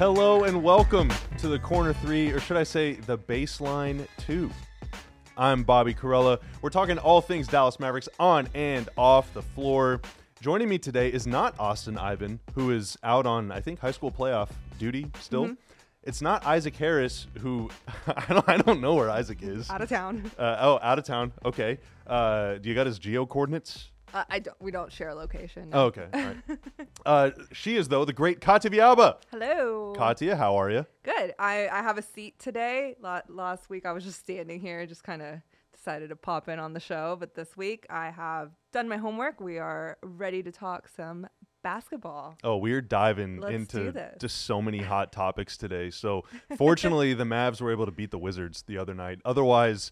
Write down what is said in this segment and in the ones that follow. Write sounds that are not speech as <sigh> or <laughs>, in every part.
Hello and welcome to the corner three, or should I say the baseline two. I'm Bobby Karalla. We're talking all things Dallas Mavericks on and off the floor. Joining me today is not Austin Ivan, who is out on, I think, high school playoff duty still. It's not Isaac Harris, who <laughs> I don't, I don't know where Isaac is. out of town. Uh, oh, out of town. Okay. Uh, do you got his geo coordinates? Uh, I don't. We don't share a location. Oh, okay. All right. uh, she is though the great Katia Vialba. Hello. Katia, how are you? Good. I I have a seat today. La- last week I was just standing here, just kind of decided to pop in on the show. But this week I have done my homework. We are ready to talk some basketball. Oh, we're diving Let's into just so many <laughs> hot topics today. So, fortunately, the Mavs were able to beat the Wizards the other night. Otherwise,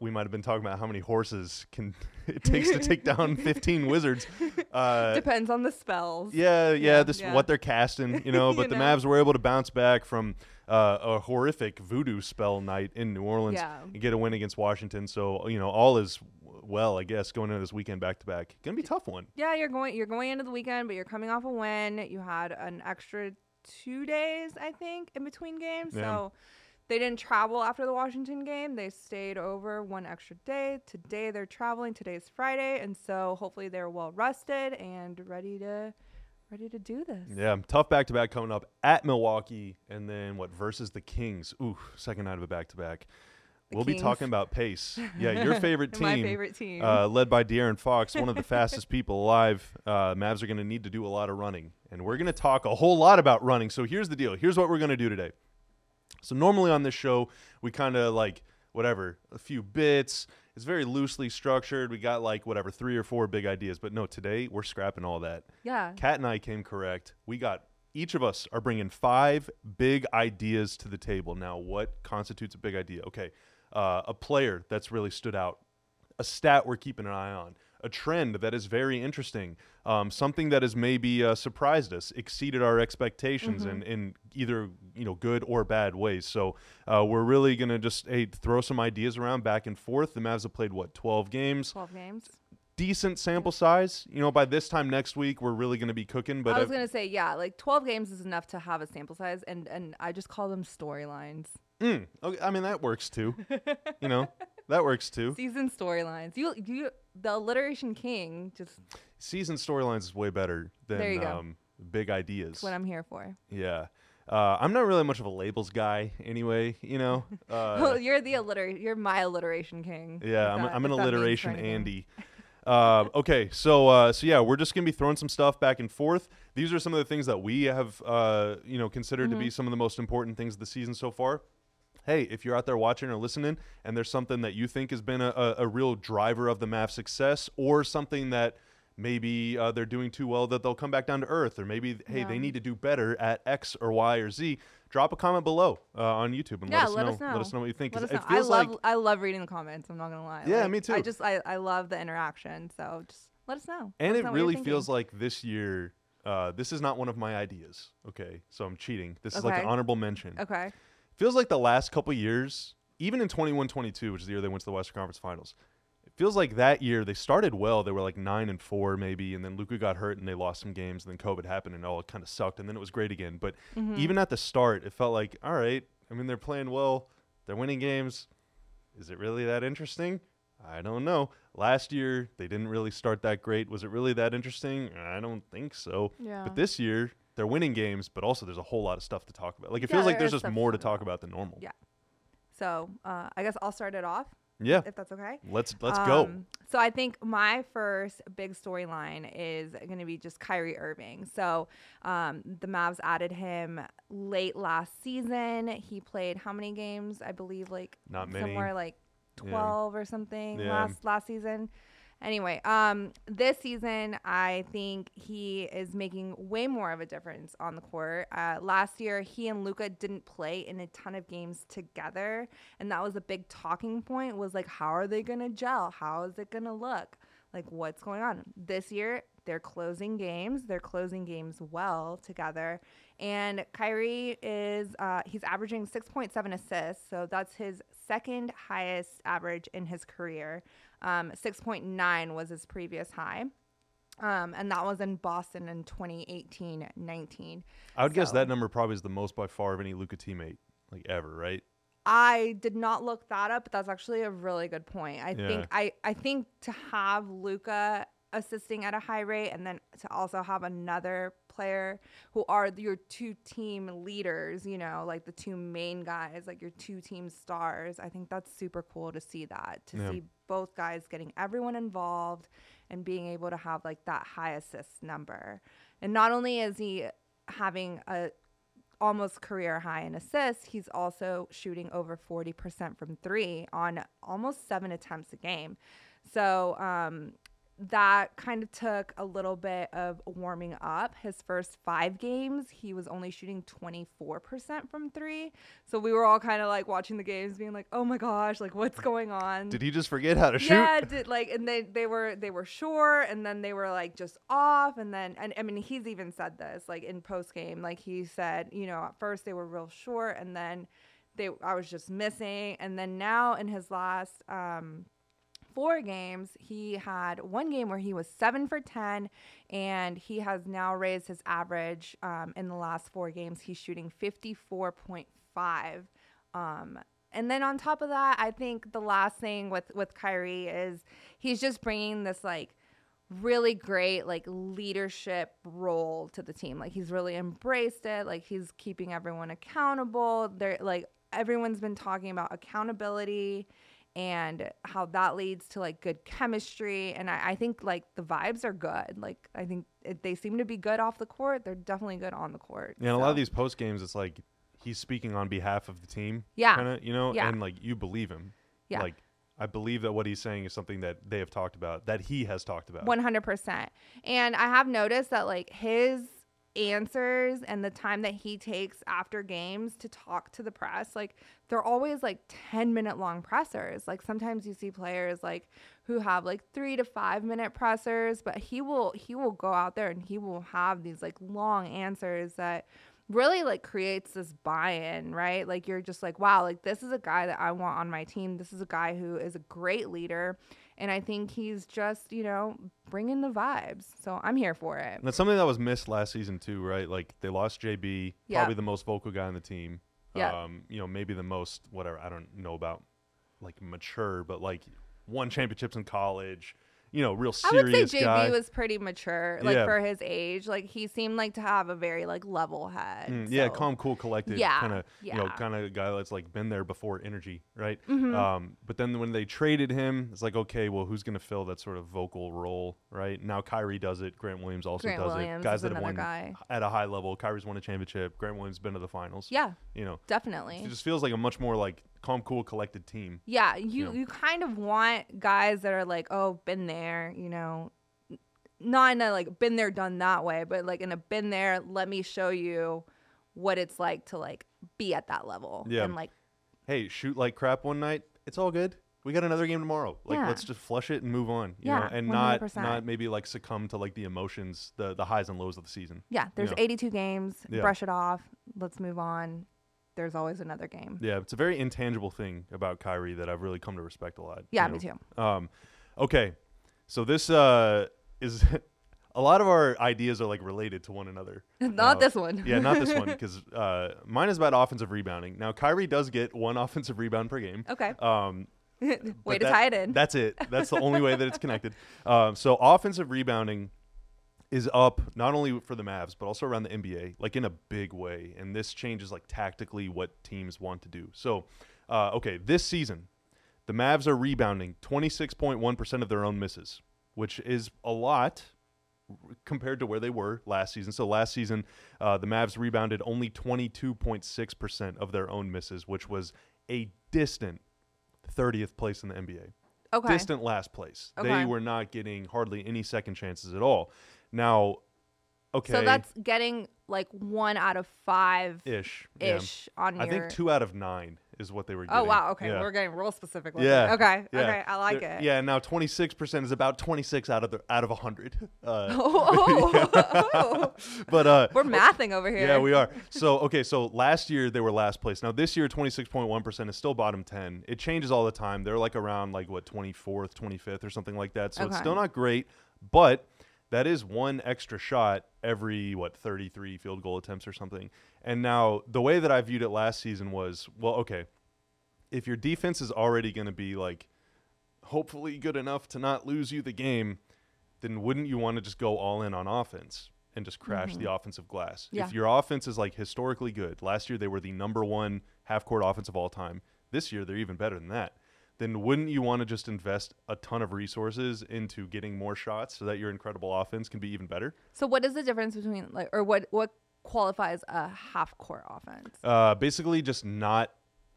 we might have been talking about how many horses can <laughs> it takes to take down <laughs> 15 Wizards. Uh, Depends on the spells. yeah, yeah, Yeah, this yeah. what they're casting, you <laughs> know. You But the know. Mavs were able to bounce back from uh, a horrific voodoo spell night in New Orleans Yeah. and get a win against Washington. So, you know, all is well, I guess, going into this weekend back to back. Gonna be a tough one. Yeah, you're going you're going into the weekend, but you're coming off a win. You had an extra two days, I think, in between games. Yeah. So they didn't travel after the Washington game. They stayed over one extra day. Today they're traveling. Today's Friday, and so hopefully they're well rested and ready to ready to do this. Yeah, tough back to back coming up at Milwaukee, and then what versus the Kings? Ooh, second night of a back to back. We'll be talking about pace. Yeah, your <laughs> favorite team, My favorite team. uh, led by De'Aaron Fox, one of the <laughs> fastest people alive. Uh, Mavs are going to need to do a lot of running, and we're going to talk a whole lot about running. So here's the deal. Here's what we're going to do today. So normally on this show, we kind of like whatever, a few bits. It's very loosely structured. We got like whatever, three or four big ideas. But no, today we're scrapping all that. yeah. Kat and I came correct. We got each of us are bringing five big ideas to the table. Now, what constitutes a big idea? Okay, uh, a player that's really stood out, a stat we're keeping an eye on, a trend that is very interesting, um, something that has maybe uh, surprised us, exceeded our expectations in, in either you know good or bad ways. So uh, we're really gonna just hey, throw some ideas around back and forth. The Mavs have played what twelve games Twelve games. decent sample size. You know, by this time next week, we're really going to be cooking. But I was uh, gonna say yeah, like twelve games is enough to have a sample size, and and I just call them storylines. mm, okay, I mean, that works too. <laughs> you know, that works too. Season storylines. You you the alliteration king. Just Season storylines is way better than There you go. um, big ideas. that's what I'm here for. yeah. Uh, I'm not really much of a labels guy anyway, you know. <laughs> well, Uh, you're the alliter. You're my alliteration king. yeah, I'm, that- I'm an if that means alliteration. Andy. Uh, <laughs> okay, so uh, so yeah, we're just gonna be throwing some stuff back and forth. These are some of the things that we have, uh, you know, considered to be some of the most important things of the season so far. Hey, if you're out there watching or listening, and there's something that you think has been a, a, a real driver of the Mavs' success, or something that maybe uh, they're doing too well that they'll come back down to earth, or maybe hey, Yeah. they need to do better at X or Y or Z. Drop a comment below uh, on YouTube and Yeah, let us let know. us know. Let us know what you think. Let 'cause us know. It I feels love like I love reading the comments. I'm not gonna lie. Yeah, Like, me too. I just I, I love the interaction. So just let us know. And us it know really feels like this year, uh, this is not one of my ideas. Okay, so I'm cheating. This is like an honorable mention. okay. Feels like the last couple years, even in 21 22, which is the year they went to the Western Conference Finals, it feels like that year they started well. They were like 9 and 4, maybe, and then Luka got hurt and they lost some games, and then COVID happened and all it kind of sucked, and then it was great again. But Mm-hmm. even at the start, it felt like, all right, I mean, they're playing well, they're winning games. Is it really that interesting? I don't know. Last year, they didn't really start that great. Was it really that interesting? I don't think so. Yeah. But this year, they're winning games, but also there's a whole lot of stuff to talk about. Like, it Yeah, feels like there's just more to talk about than normal. Yeah. So uh, I guess I'll start it off Yeah. if that's okay. Let's let's go. Um, So I think my first big storyline is going to be just Kyrie Irving. So um, the Mavs added him late last season. He played how many games? I believe like Not many. somewhere like Yeah. 12 or something Yeah. last last season. Anyway, um, this season I think he is making way more of a difference on the court. Uh, last year, he and Luka didn't play in a ton of games together, and that was a big talking point. Was like, how are they gonna gel? How is it gonna look? Like, what's going on this year? They're closing games. They're closing games well together. And Kyrie is uh, he's averaging 6.7 assists, so that's his second highest average in his career. Um, 6.9 was his previous high. Um, and that was in Boston in 2018-19. I would guess that number probably is the most by far of any Luka teammate like ever, right? I did not look that up, but that's actually a really good point. I Yeah. think I I think to have Luka assisting at a high rate and then to also have another player who are your two team leaders, you know, like the two main guys, like your two team stars. I think that's super cool to see that, to Yeah. see both guys getting everyone involved and being able to have like that high assist number. And not only is he having a almost career high in assists, he's also shooting over 40% from three on almost seven attempts a game. So um, that kind of took a little bit of warming up. His first five games, he was only shooting 24% from three. So we were all kind of like watching the games, being like, oh my gosh, like what's going on? Did he just forget how to shoot? Yeah, did like and they they were they were short and then they were like just off and then and I mean he's even said this like in post game like he said you know at first they were real short and then they I was just missing and then now in his last um four games he had one game where he was seven for ten and he has now raised his average um, in the last four games he's shooting 54.5 um, and then on top of that, I think the last thing with with Kyrie is he's just bringing this like really great like leadership role to the team. Like he's really embraced it. Like he's keeping everyone accountable. They're like everyone's been talking about accountability and how that leads to like good chemistry. And I, I think like the vibes are good. Like I think it, they seem to be good off the court. They're definitely good on the court. Yeah, and a lot of these post games, it's like he's speaking on behalf of the team. Yeah. Kind of, you know, Yeah. and like you believe him. Yeah. Like I believe that what he's saying is something that they have talked about, that he has talked about. One hundred percent. And I have noticed that like his answers and the time that he takes after games to talk to the press, like they're always like ten minute long pressers. Like sometimes you see players like who have like three to five minute pressers, but he will he will go out there and he will have these like long answers that really like creates this buy-in right? Like you're just like wow like this is a guy that i want on my team. This is a guy who is a great leader and i think he's just you know bringing the vibes so i'm here for it And that's something that was missed last season too, right? Like they lost JB, Yeah. probably the most vocal guy on the team. Yeah. Um, you know, maybe the most whatever I don't know about like mature, but like won championships in college. You know, real serious. i would say jb guy. was pretty mature like Yeah. for his age like he seemed like to have a very like level head Mm, yeah, calm, cool, collected, Yeah, kind of, you know, kind of guy that's like been there before, energy, right? Mhm. Um, but then when they traded him, it's like, okay, well, who's gonna fill that sort of vocal role, right? Now Kyrie does it. Grant Williams also grant does williams it. Guys that have won guy at a high level. Kyrie's won a championship. Grant Williams been to the finals. yeah You know, definitely it just feels like a much more like calm, cool, collected team. Yeah, you know. you kind of want guys that are like, oh, been there, you know, not in a like been there, done that way, but like in a been there. Let me show you what it's like to like be at that level. Yeah. and like Hey, shoot like crap one night. It's all good. We got another game tomorrow. Like Yeah. let's just flush it and move on. You Yeah, know, and not 100%. not maybe like succumb to like the emotions, the the highs and lows of the season. yeah, there's know. 82 games. Yeah. Brush it off. Let's move on. There's always another game. Yeah, it's a very intangible thing about Kyrie that I've really come to respect a lot. Yeah, know? me too. Um, okay, so this uh, is <laughs> a lot of our ideas are like related to one another. <laughs> not Uh, this one. yeah, not this one <laughs> because uh, mine is about offensive rebounding. Now Kyrie does get one offensive rebound per game. okay. Um, Way to that- tie it in. That's it. That's the only way that it's connected. Um, so offensive rebounding is up not only for the Mavs but also around the NBA, like in a big way. And this changes like tactically what teams want to do. So, uh, okay, this season, the Mavs are rebounding 26.1% of their own misses, which is a lot compared to where they were last season. So last season, uh, the Mavs rebounded only 22.6% of their own misses, which was a distant 30th place in the NBA okay. distant last place. Okay. They were not getting hardly any second chances at all. Now, okay, So that's getting like one out of five ish. yeah. ish on I your. think two out of nine is what they were getting. oh wow. Okay, Yeah. we're getting real specific. Yeah. It. Okay. Yeah. Okay. I like They're- it. Yeah. Now twenty six percent is about twenty six out of the out of hundred. Uh, <laughs> <laughs> Oh, but uh, we're mathing over here. Yeah, we are. So okay, so last year they were last place. Now this year, twenty six point one percent is still bottom ten. It changes all the time. They're like around like what twenty fourth, twenty fifth, or something like that. So it's still not great, but that is one extra shot every what 33 field goal attempts or something. And now the way that I viewed it last season was, well, okay, if your defense is already going to be like hopefully good enough to not lose you the game, then wouldn't you want to just go all in on offense and just crash mm-hmm. the offensive glass? Yeah. If your offense is like historically good, last year they were the number one half court offense of all time. This year they're even better than that. Then wouldn't you want to just invest a ton of resources into getting more shots so that your incredible offense can be even better? So what is the difference between like or what what qualifies a half court offense? Uh, basically, just not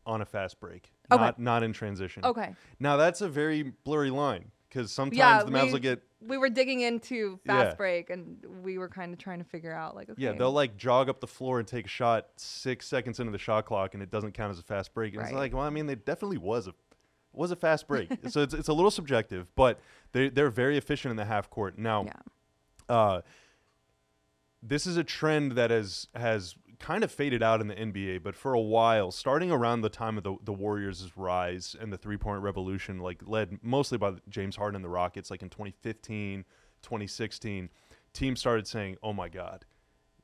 on a fast break, Okay. not not in transition. Okay. Now that's a very blurry line because sometimes Yeah, the Mavs we, will get we were digging into fast Yeah. break and we were kind of trying to figure out like okay. Yeah, they'll like jog up the floor and take a shot six seconds into the shot clock, and it doesn't count as a fast break. And it's like, well, I mean, they definitely was a was a fast break. <laughs> so it's, it's a little subjective, but they they're very efficient in the half court. Now, Yeah. uh, this is a trend that has has kind of faded out in the NBA, but for a while, starting around the time of the, the Warriors' rise and the three point revolution, like led mostly by James Harden and the Rockets, like in 2015, 2016, teams started saying, oh my God,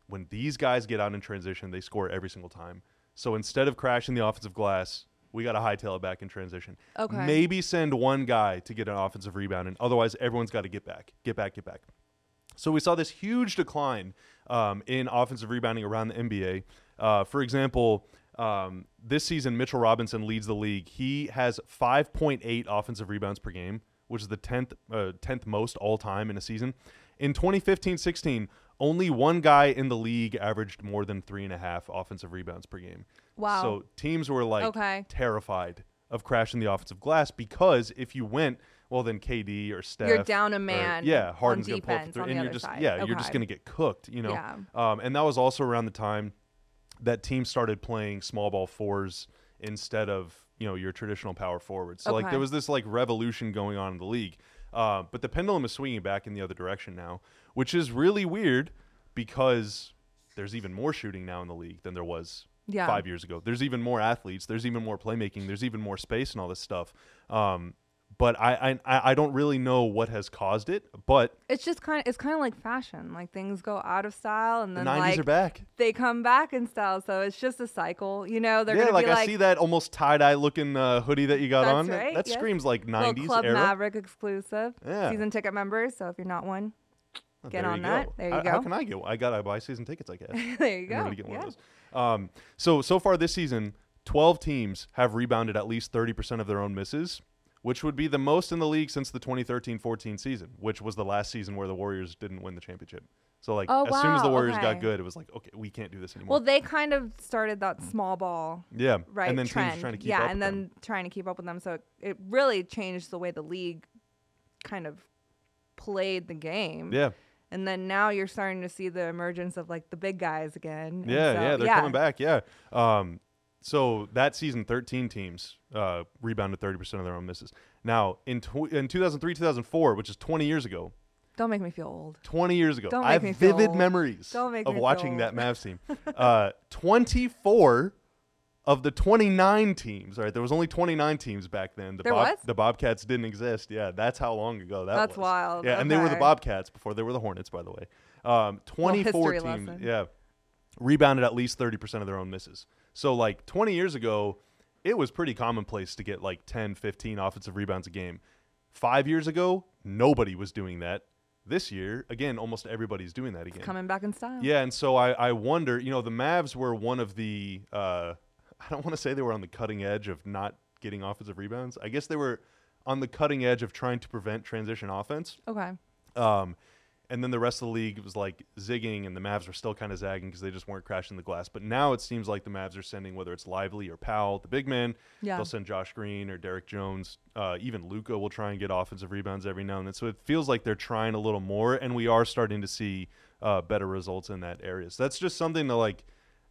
when these guys get out in transition, they score every single time. So instead of crashing the offensive glass, we got to hightail it back in transition. Okay. Maybe send one guy to get an offensive rebound, and otherwise everyone's got to get back, get back, get back. So we saw this huge decline um, in offensive rebounding around the NBA. Uh, for example, um, this season Mitchell Robinson leads the league. He has 5.8 offensive rebounds per game, which is the 10th uh, 10th most all time in a season. In 2015-16, only one guy in the league averaged more than three and a half offensive rebounds per game. Wow. So teams were like Okay. terrified of crashing the offensive glass because if you went, well, then KD or Steph, you're down a or- man yeah, Harden's gonna pull up three, and you're just side. yeah, you're just gonna get cooked, you know. Yeah. Um, and that was also around the time that teams started playing small ball fours instead of you know your traditional power forwards. So like there was this like revolution going on in the league. Uh, but the pendulum is swinging back in the other direction now, which is really weird because there's even more shooting now in the league than there was Yeah. five years ago. There's even more athletes. There's even more playmaking. There's even more space and all this stuff. Um, but I, I I don't really know what has caused it. But It's just kind of it's kind of like fashion. Like things go out of style and the then '90s like are back. they come back in style. So it's just a cycle. You know, they're yeah, gonna like I see that almost tie dye looking uh, hoodie that you got on. That- right, that yes. screams like little '90s Club era. Maverick exclusive. Yeah. Season ticket members. So if you're not one. Get there on that. go. There you How- How can I get? one? I got to buy season tickets. I guess. <laughs> there you go. to get one yeah. of those. Um, so so far this season, 12 teams have rebounded at least 30% of their own misses, which would be the most in the league since the 2013-14 season, which was the last season where the Warriors didn't win the championship. So like Oh, as soon as the wow, Warriors got good, it was like okay, we can't do this anymore. Well, they kind of started that small ball yeah, right and then trend. teams trying to keep yeah, up Yeah, and then them. trying to keep up with them. So it, it really changed the way the league kind of played the game. Yeah, And then now you're starting to see the emergence of like the big guys again. Yeah, so- yeah. They're coming back. Yeah. Um, so that season, 13 teams uh, rebounded 30% of their own misses. Now in tw- in 2003, 2004, which is 20 years ago, Don't make me feel old. 20 years ago. I have vivid old. memories Don't make of me watching that. Mavs team. <laughs> Uh, 24 of the 29 teams. All right, there was only 29 teams back then. The, There was? the Bobcats didn't exist. Yeah, that's how long ago that That's was. wild. Yeah, and they were the Bobcats before they were the Hornets, by the way. Um, 24 history teams. lesson. Yeah, rebounded at least 30% of their own misses. So like 20 years ago, it was pretty commonplace to get like 10, 15 offensive rebounds a game. Five years ago, nobody was doing that. This year, again, almost everybody's doing that again. Coming back in style. Yeah, and so I, I wonder, you know, the Mavs were one of the, uh, I don't want to say they were on the cutting edge of not getting offensive rebounds. I guess they were on the cutting edge of trying to prevent transition offense. Okay. Um, and then the rest of the league was like zigging, and the Mavs were still kind of zagging because they just weren't crashing the glass. But now it seems like the Mavs are sending whether it's Lively or Powell, the big man. Yeah. They'll send Josh Green or Derrick Jones. Uh, even Luka will try and get offensive rebounds every now and then. So it feels like they're trying a little more, and we are starting to see uh, better results in that area. So that's just something to like,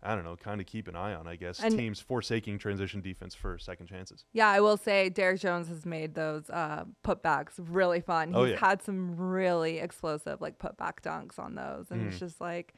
I don't know, kind of keep an eye on. I guess And- teams forsaking transition defense for second chances. Yeah, I will say Derrick Jones has made those uh, putbacks really fun. He's Oh, yeah. had some really explosive like putback dunks on those, and Mm-hmm. it's just like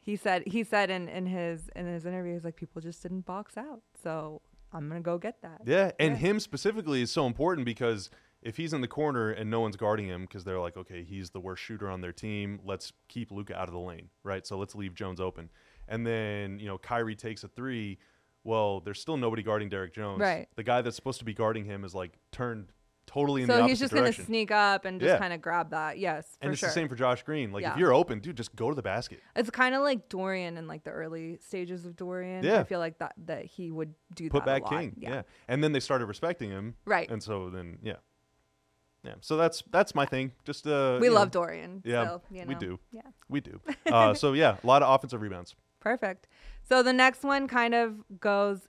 he said. He said in, in his in his interview, he's like, people just didn't box out, so I'm gonna go get that. Yeah, and Yeah. him specifically is so important because if he's in the corner and no one's guarding him because they're like, okay, he's the worst shooter on their team. Let's keep Luka out of the lane, right? So let's leave Jones open. And then you know Kyrie takes a three. Well, there's still nobody guarding Derrick Jones. Right. The guy that's supposed to be guarding him is like turned totally in the So opposite he's just gonna sneak up and just Yeah. kind of grab that. Yes, for and it's sure. the same for Josh Green. Like Yeah. if you're open, dude, just go to the basket. It's kind of like Dorian in like the early stages of Dorian. Yeah. I feel like that that he would do Put that a back. King. Yeah. And then they started respecting him. Right. And so then yeah. Yeah. So that's that's my thing. Just uh we you know, love Dorian. Yeah, so, you we do. Yeah. We do. Uh, so yeah, a lot of offensive rebounds. Perfect. So the next one kind of goes,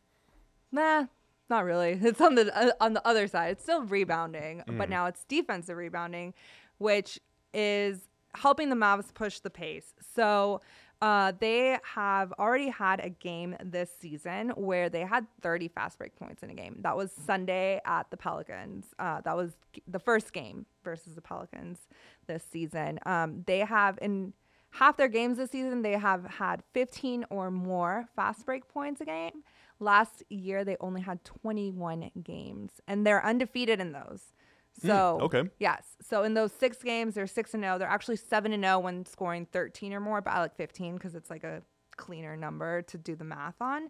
nah, not really. <laughs> It's on the uh, on the other side. It's still rebounding, but Mm. now it's defensive rebounding, which is helping the Mavs push the pace. So. Uh, they have already had a game this season where they had 30 fast break points in a game. That was Sunday at the Pelicans. Uh, that was the first game versus the Pelicans this season. Um, they have in half their games this season, they have had 15 or more fast break points a game. Last year, they only had 21 games, and they're undefeated in those. So, okay. yes. So, in those six games, they're 6 and 0. They're actually 7 and 0 when scoring 13 or more, but I like 15 because it's like a cleaner number to do the math on.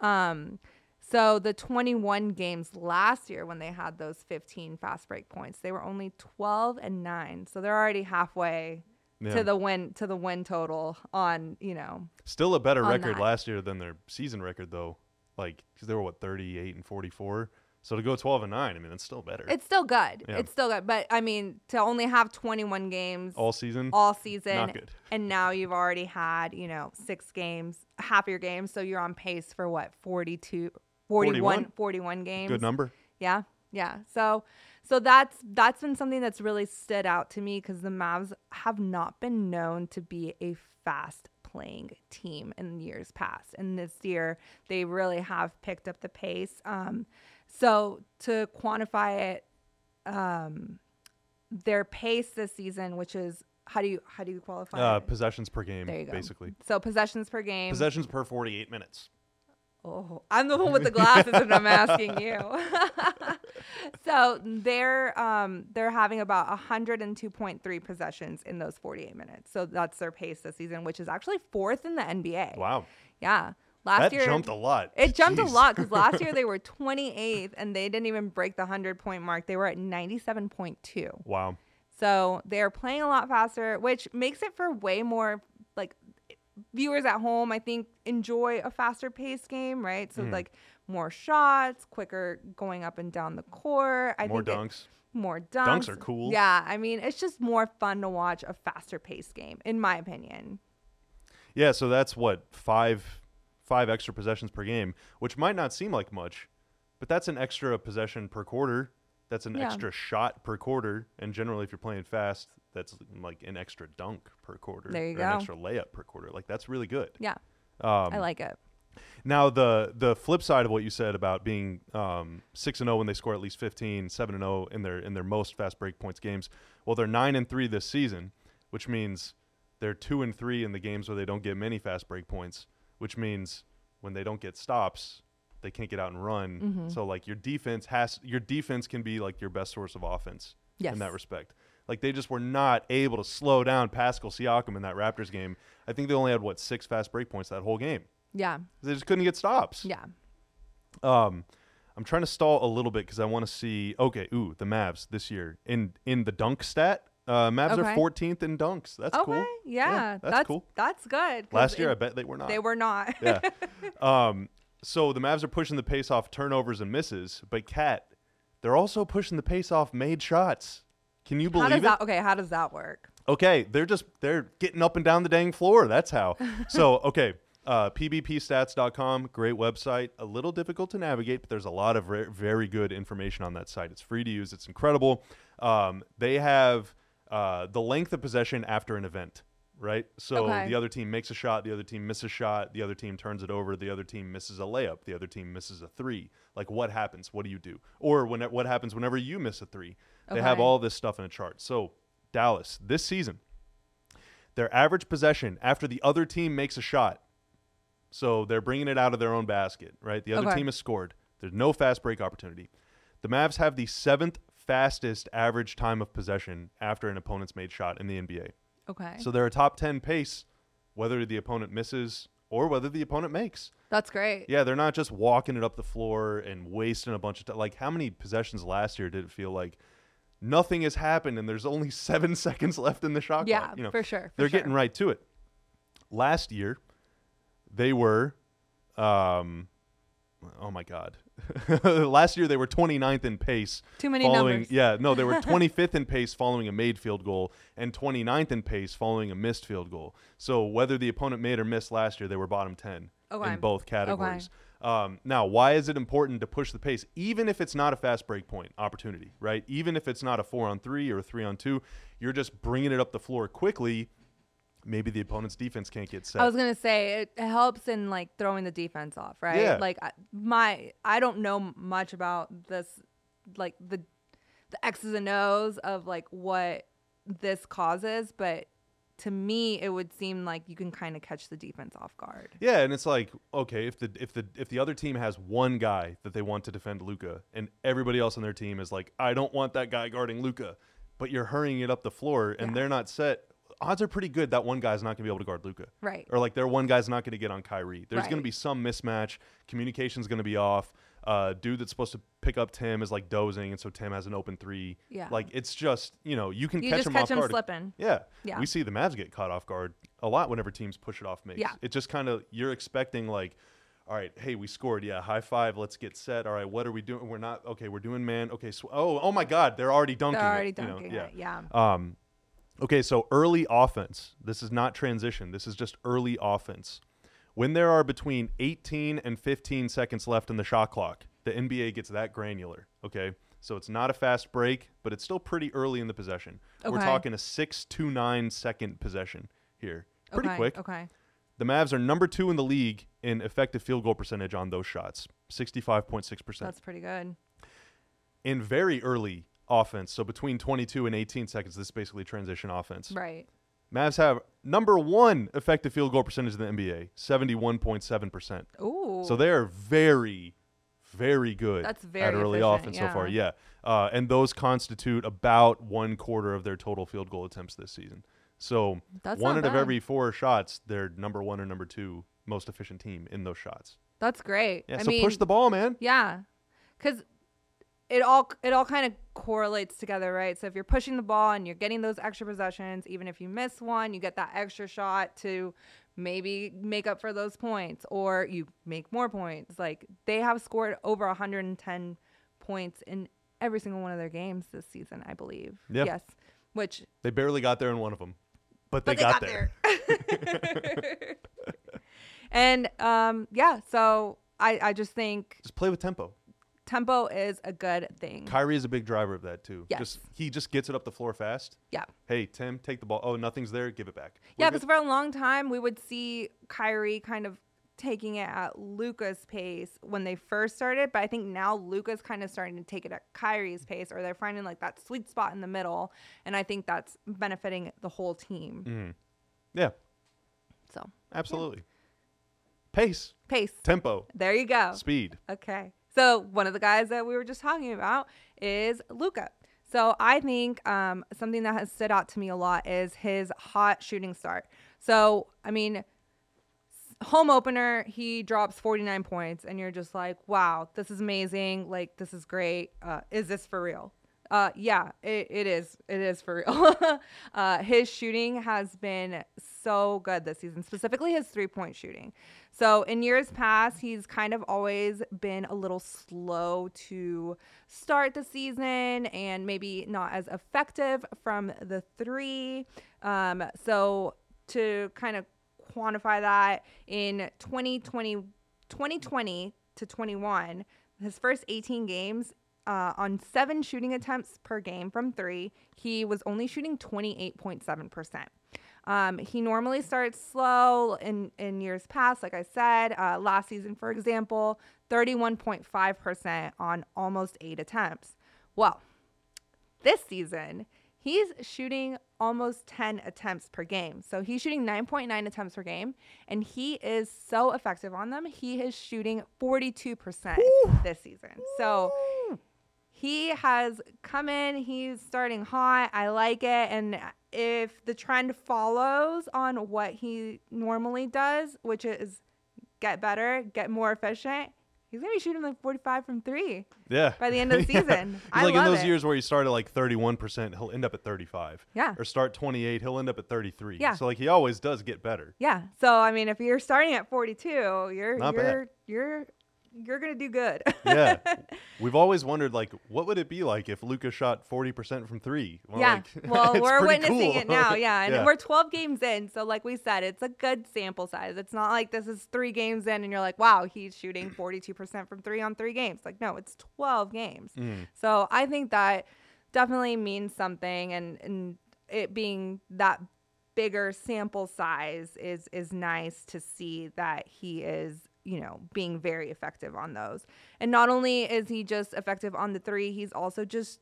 Um, so, the 21 games last year when they had those 15 fast break points, they were only 12 and 9. So, they're already halfway Yeah. to the win to the win total on you know Still a better record that. last year than their season record though. like because they were what 38 and 44. So to go 12 and 9, I mean, that's still better. it's still good Yeah. it's still good but i mean to only have 21 games all season. all season Not good. <laughs> and now you've already had you know six games half your games so you're on pace for what 42 41 41? 41 games Good number. Yeah, yeah. So, so that's that's been something that's really stood out to me because the Mavs have not been known to be a fast playing team in years past, and this year they really have picked up the pace. Um, so to quantify it, um, their pace this season, which is how do you how do you qualify Uh, possessions per game, There you go. basically. So possessions per game. Possessions per 48 minutes. Oh, I'm the one with the glasses, and I'm asking you. <laughs> so they're um they're having about 102.3 possessions in those 48 minutes. So that's their pace this season, which is actually fourth in the NBA. Wow. Yeah, last that year jumped a lot. It jumped Jeez. a lot because last year <laughs> they were 28th, and they didn't even break the 100 point mark. They were at 97.2. Wow. So they're playing a lot faster, which makes it for way more viewers at home, I think, enjoy a faster paced game, right? So Mhm. like more shots, quicker going up and down the court. I More think it- dunks. more dunks. Dunks are cool. Yeah, I mean, it's just more fun to watch a faster paced game, in my opinion. Yeah, so that's what five five extra possessions per game, which might not seem like much, but that's an extra possession per quarter. That's an Yeah. extra shot per quarter, and generally, if you're playing fast, that's like an extra dunk per quarter. There you or go. An extra layup per quarter. Like that's really good. Yeah, Um, I like it. Now the the flip side of what you said about being um, six and zero when they score at least 15, 7 and zero in their in their most fast break points games. Well, they're nine and three this season, which means they're two and three in the games where they don't get many fast break points. Which means when they don't get stops, they can't get out and run. Mm-hmm. So like your defense has your defense can be like your best source of offense Yes. in that respect. Like they just were not able to slow down Pascal Siakam in that Raptors game. I think they only had what six fast break points that whole game. Yeah, They just couldn't get stops. yeah. Um, I'm trying to stall a little bit because I want to see. Okay, ooh, the Mavs this year in in the dunk stat. Uh, Mavs Okay. are 14th in dunks. That's okay, cool. yeah, that's cool. That's good. Last year, I bet they were not. they were not. yeah. <laughs> Um, so the Mavs are pushing the pace off turnovers and misses, but Cat, they're also pushing the pace off made shots. Can you how believe does it? that? Okay, how does that work? Okay, they're just they're getting up and down the dang floor. That's how. <laughs> so okay, uh, pbpstats.com, great website. A little difficult to navigate, but there's a lot of re- very good information on that site. It's free to use. It's incredible. Um, they have uh, the length of possession after an event. Right, so Okay. the other team makes a shot, the other team misses a shot, the other team turns it over, the other team misses a layup, the other team misses a three. Like, what happens? What do you do? Or when what happens whenever you miss a three? They have all this stuff in a chart. So Dallas this season, their average possession after the other team makes a shot. So they're bringing it out of their own basket, right? The other Okay. team has scored. There's no fast break opportunity. The Mavs have the seventh fastest average time of possession after an opponent's made shot in the NBA. Okay. So they're a top 10 pace, whether the opponent misses or whether the opponent makes. That's great. Yeah, they're not just walking it up the floor and wasting a bunch of time. Like, how many possessions last year did it feel like nothing has happened and there's only <laughs> seven seconds left in the shot Yeah, clock? You know, for sure. for they're sure. getting right to it. Last year, they were, um, oh my God. <laughs> Last year, they were 29th in pace. Too many following, numbers. Yeah, no, they were <laughs> 25th in pace following a made field goal and 29th in pace following a missed field goal. So whether the opponent made or missed last year, they were bottom 10 Okay. in both categories. Um, now, why is it important to push the pace, even if it's not a fast break point opportunity, right? Even if it's not a four on three or a three on two, you're just bringing it up the floor quickly. Maybe the opponent's defense can't get set. I was gonna say it helps in like throwing the defense off, right? Yeah. Like my, I don't know much about this, like the, the X's and O's of like what this causes, but to me, it would seem like you can kind of catch the defense off guard. Yeah, and it's like okay, if the if the if the other team has one guy that they want to defend Luka, and everybody else on their team is like, I don't want that guy guarding Luka, but you're hurrying it up the floor, and Yeah. they're not set. Odds are pretty good that one guy's not going to be able to guard Luka, Right. or like their one guy's not going to get on Kyrie. There's going to be some mismatch. Communication's going to be off. Uh, dude that's supposed to pick up Tim is like dozing, and so Tim has an open three. Yeah. Like it's just you know you can You catch just him catch off him guard. slipping. Yeah. Yeah. We see the Mavs get caught off guard a lot whenever teams push it off makes. Yeah. It just kind of you're expecting like, all right, hey, we scored. Yeah, high five. Let's get set. All right, what are we doing? We're not okay. We're doing man. Okay. Oh, oh my God, they're already dunking. They're it, already you know, dunking yeah. it. Yeah. Um, okay, so early offense. This is not transition. This is just early offense. When there are between 18 and 15 seconds left in the shot clock, the NBA gets that granular. Okay, so it's not a fast break, but it's still pretty early in the possession. We're talking a six to nine second possession here. Pretty okay. quick. Okay. The Mavs are number two in the league in effective field goal percentage on those shots, 65.6%. That's pretty good. in very early offense, so between 22 and 18 seconds, this is basically transition offense. Right. Mavs have number one effective field goal percentage in the NBA, 71.7%. Ooh. So they are very, very good That's at very early efficient, offense so far. yeah. Yeah. Uh, and those constitute about one quarter of their total field goal attempts this season. So That's one out of every four shots, they're number one or number two most efficient team in those shots. That's great. Yeah, I so mean, push the ball, man. Yeah, because it all it all kind of correlates together, right? So if you're pushing the ball and you're getting those extra possessions, even if you miss one, you get that extra shot to maybe make up for those points, or you make more points. Like they have scored over 110 points in every single one of their games this season, I believe. Yeah. Yes, which They barely got there in one of them, but they, but they got, got there. there. <laughs> <laughs> and um, yeah, so I I just think Just play with tempo. Tempo is a good thing. Kyrie is a big driver of that too. Yes. Just he just gets it up the floor fast. Yeah. Hey Tim, take the ball. Oh, nothing's there. Give it back. Yeah, We're because for a long time we would see Kyrie kind of taking it at Luka's pace when they first started, but I think now Luka's kind of starting to take it at Kyrie's pace, or they're finding like that sweet spot in the middle, and I think that's benefiting the whole team. Mhm. yeah, So absolutely. Pace, pace, tempo, there you go. speed. Okay. So one of the guys that we were just talking about is Luka. So I think um, something that has stood out to me a lot is his hot shooting start. So I mean, home opener, he drops 49 points, and you're just like, wow, this is amazing. Like this is great. Uh, is this for real? Uh, yeah, it, it is. It is for real. <laughs> uh, his shooting has been so good this season, specifically his three point shooting. So in years past, he's kind of always been a little slow to start the season and maybe not as effective from the three. Um, so to kind of quantify that in 2020, 2020 to 21, his first 18 games, uh, on seven shooting attempts per game from three, he was only shooting 28.7%. Um, he normally starts slow in, in years past, like I said. Uh, last season, for example, 31.5% on almost eight attempts. Well, this season, he's shooting almost 10 attempts per game. So he's shooting 9.9 attempts per game, and he is so effective on them. He is shooting 42% this season. So he has come in. He's starting hot. I like it. And if the trend follows on what he normally does, which is get better, get more efficient, he's gonna be shooting like 45 from three Yeah. by the end of the <laughs> season. He's I like love in those it. years where he started like 31%, he'll end up at 35. Yeah. Or start 28, he'll end up at 33. Yeah. So like he always does get better. Yeah. So I mean, if you're starting at 42, you're Not bad. you're you're gonna do good. Yeah. <laughs> We've always wondered like what would it be like if Luka shot 40% from 3? Well, yeah. like, <laughs> well, we're witnessing cool. it now. Yeah. And Yeah. we're 12 games in. So, like we said, it's a good sample size. It's not like this is three games in and you're like, wow, he's shooting <clears throat> 42% from three on three games. Like, no, it's 12 games. Mm. So, I think that definitely means something. And, and it being that bigger sample size is is nice to see that he is you know being very effective on those and not only is he just effective on the three he's also just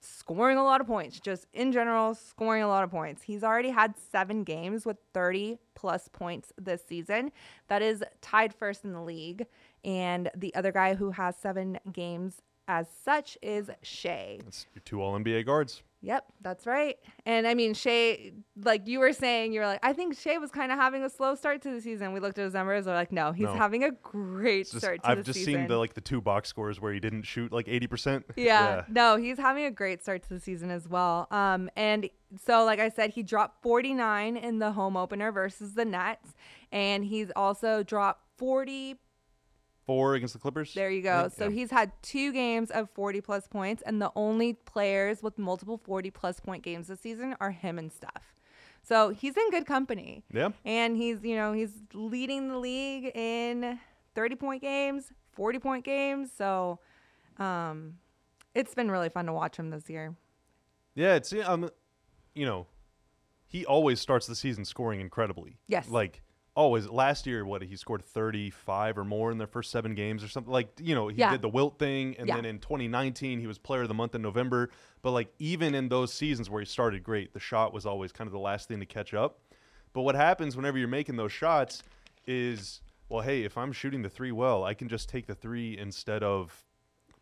scoring a lot of points just in general scoring a lot of points he's already had seven games with 30 plus points this season that is tied first in the league and the other guy who has seven games as such is Shai. That's your two all NBA guards. Yep, that's right. And I mean, Shai, like you were saying, you were like, I think Shai was kind of having a slow start to the season. We looked at his numbers. We're like, no, he's No. having a great just- start to I've the just season. seen the like the two box scores where he didn't shoot like 80%. <laughs> yeah, no, he's having a great start to the season as well. Um, and so, like I said, he dropped 49 in the home opener versus the Nets, and he's also dropped 40 Four against the Clippers. There you go. think, So yeah. he's had two games of 40 plus points, and the only players with multiple 40 plus point games this season are him and Steph. So he's in good company. Yeah. And he's, you know, he's leading the league in 30 point games, 40 point games. So um, it's been really fun to watch him this year. Yeah, it's um, you know, he always starts the season scoring incredibly. Yes. Like always. Last year, what he scored thirty five or more in their first seven games or something. Like you know, he Yeah. did the Wilt thing, and Yeah. then in 2019 he was Player of the Month in November. But like even in those seasons where he started great, the shot was always kind of the last thing to catch up. But what happens whenever you're making those shots is, well, hey, if I'm shooting the three well, I can just take the three instead of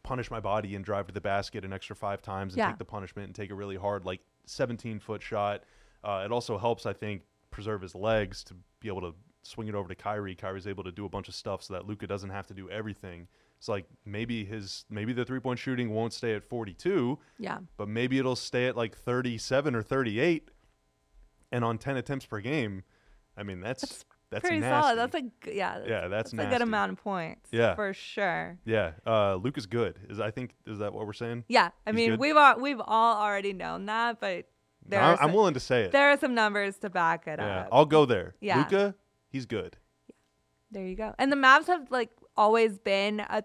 punish my body and drive to the basket an extra five times and Yeah. take the punishment and take a really hard, like 17 foot shot. Uh, it also helps, I think, preserve his legs to be able to swing it over to Kyrie. Kyrie's able to do a bunch of stuff so that Luka doesn't have to do everything. It's like maybe his maybe the three point shooting won't stay at 42, Yeah. but maybe it'll stay at like 37 or 38. And on 10 attempts per game, I mean that's that's, Pretty nasty. solid. That's a, yeah. Yeah, that's a nasty. good amount of points. Yeah. For sure. yeah. Uh, Luka's good. Is I think is that what we're saying? Yeah. I He's mean, good? we've all, we've all already known that, but there I'm, some, I'm willing to say it. there are some numbers to back it Yeah, up. I'll go there. Yeah. Luka, he's good. Yeah. There you go. And the Mavs have like always been a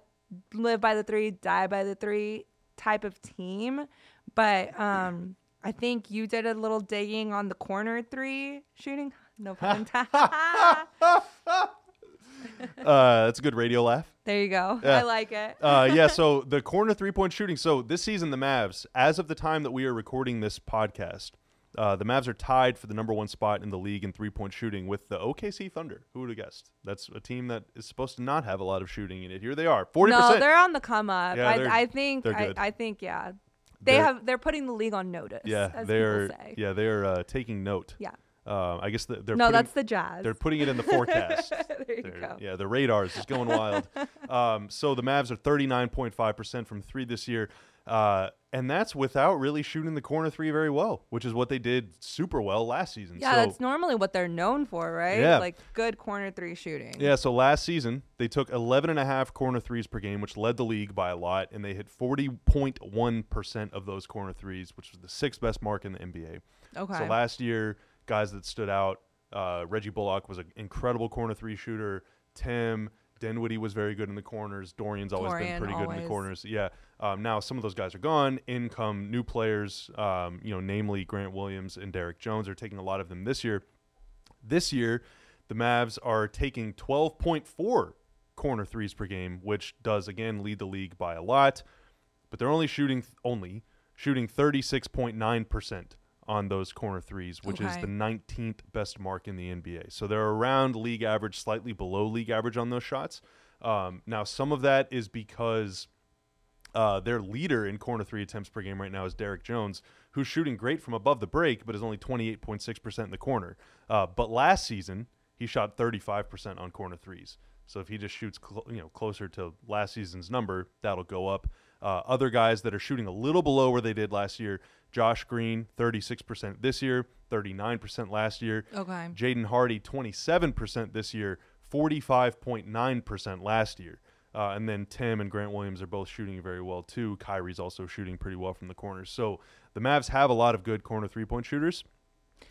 live by the three, die by the three type of team. But um I think you did a little digging on the corner three shooting. <laughs> No pun. <laughs> Uh, that's a good radio laugh. there you go. Yeah. I like it. Uh, yeah, so <laughs> the corner three point shooting. So this season, the Mavs, as of the time that we are recording this podcast, uh, the Mavs are tied for the number one spot in the league in three point shooting with the OKC Thunder. Who would have guessed? That's a team that is supposed to not have a lot of shooting in it. Here they are, forty no, they're on the come up. Yeah, I, I think I. I think yeah. They They're- have they're putting the league on notice. Yeah, they're say. yeah they're uh, taking note. Yeah. Uh, I guess th- they're no, putting, that's the jazz. they're putting it in the forecast. <laughs> there you They're- go. Yeah, the radars is just going wild. <laughs> um, so the Mavs are 39.5% from three this year. Uh, and that's without really shooting the corner three very well, which is what they did super well last season. Yeah, so, that's normally what they're known for, right? Yeah. Like good corner three shooting. yeah, so last season they took 11 and a half corner threes per game, which led the league by a lot, and they hit 40.1% of those corner threes, which was the sixth best mark in the NBA. Okay. So last year, guys that stood out, uh, Reggie Bullock was an incredible corner three shooter. Tim Dinwiddie was very good in the corners. Dorian's always Dorian, been pretty good in the corners. Yeah. Um, now some of those guys are gone. In come new players. Um, you know, namely Grant Williams and Derrick Jones are taking a lot of them this year. This year, the Mavs are taking 12.4 corner threes per game, which does again lead the league by a lot. But they're only shooting only shooting 36.9% on those corner threes, which is the 19th best mark in the NBA. So they're around league average, slightly below league average on those shots. Um, now, some of that is because Uh, their leader in corner three attempts per game right now is Derrick Jones, who's shooting great from above the break, but is only 28.6% in the corner. Uh, but last season, he shot 35% on corner threes. So if he just shoots cl- you know closer to last season's number, that'll go up. Uh, other guys that are shooting a little below where they did last year, Josh Green, 36% this year, 39% last year. Okay. Jaden Hardy, 27% this year, 45.9% last year. Uh, and then Tim and Grant Williams are both shooting very well too. Kyrie's also shooting pretty well from the corners. So the Mavs have a lot of good corner three point shooters.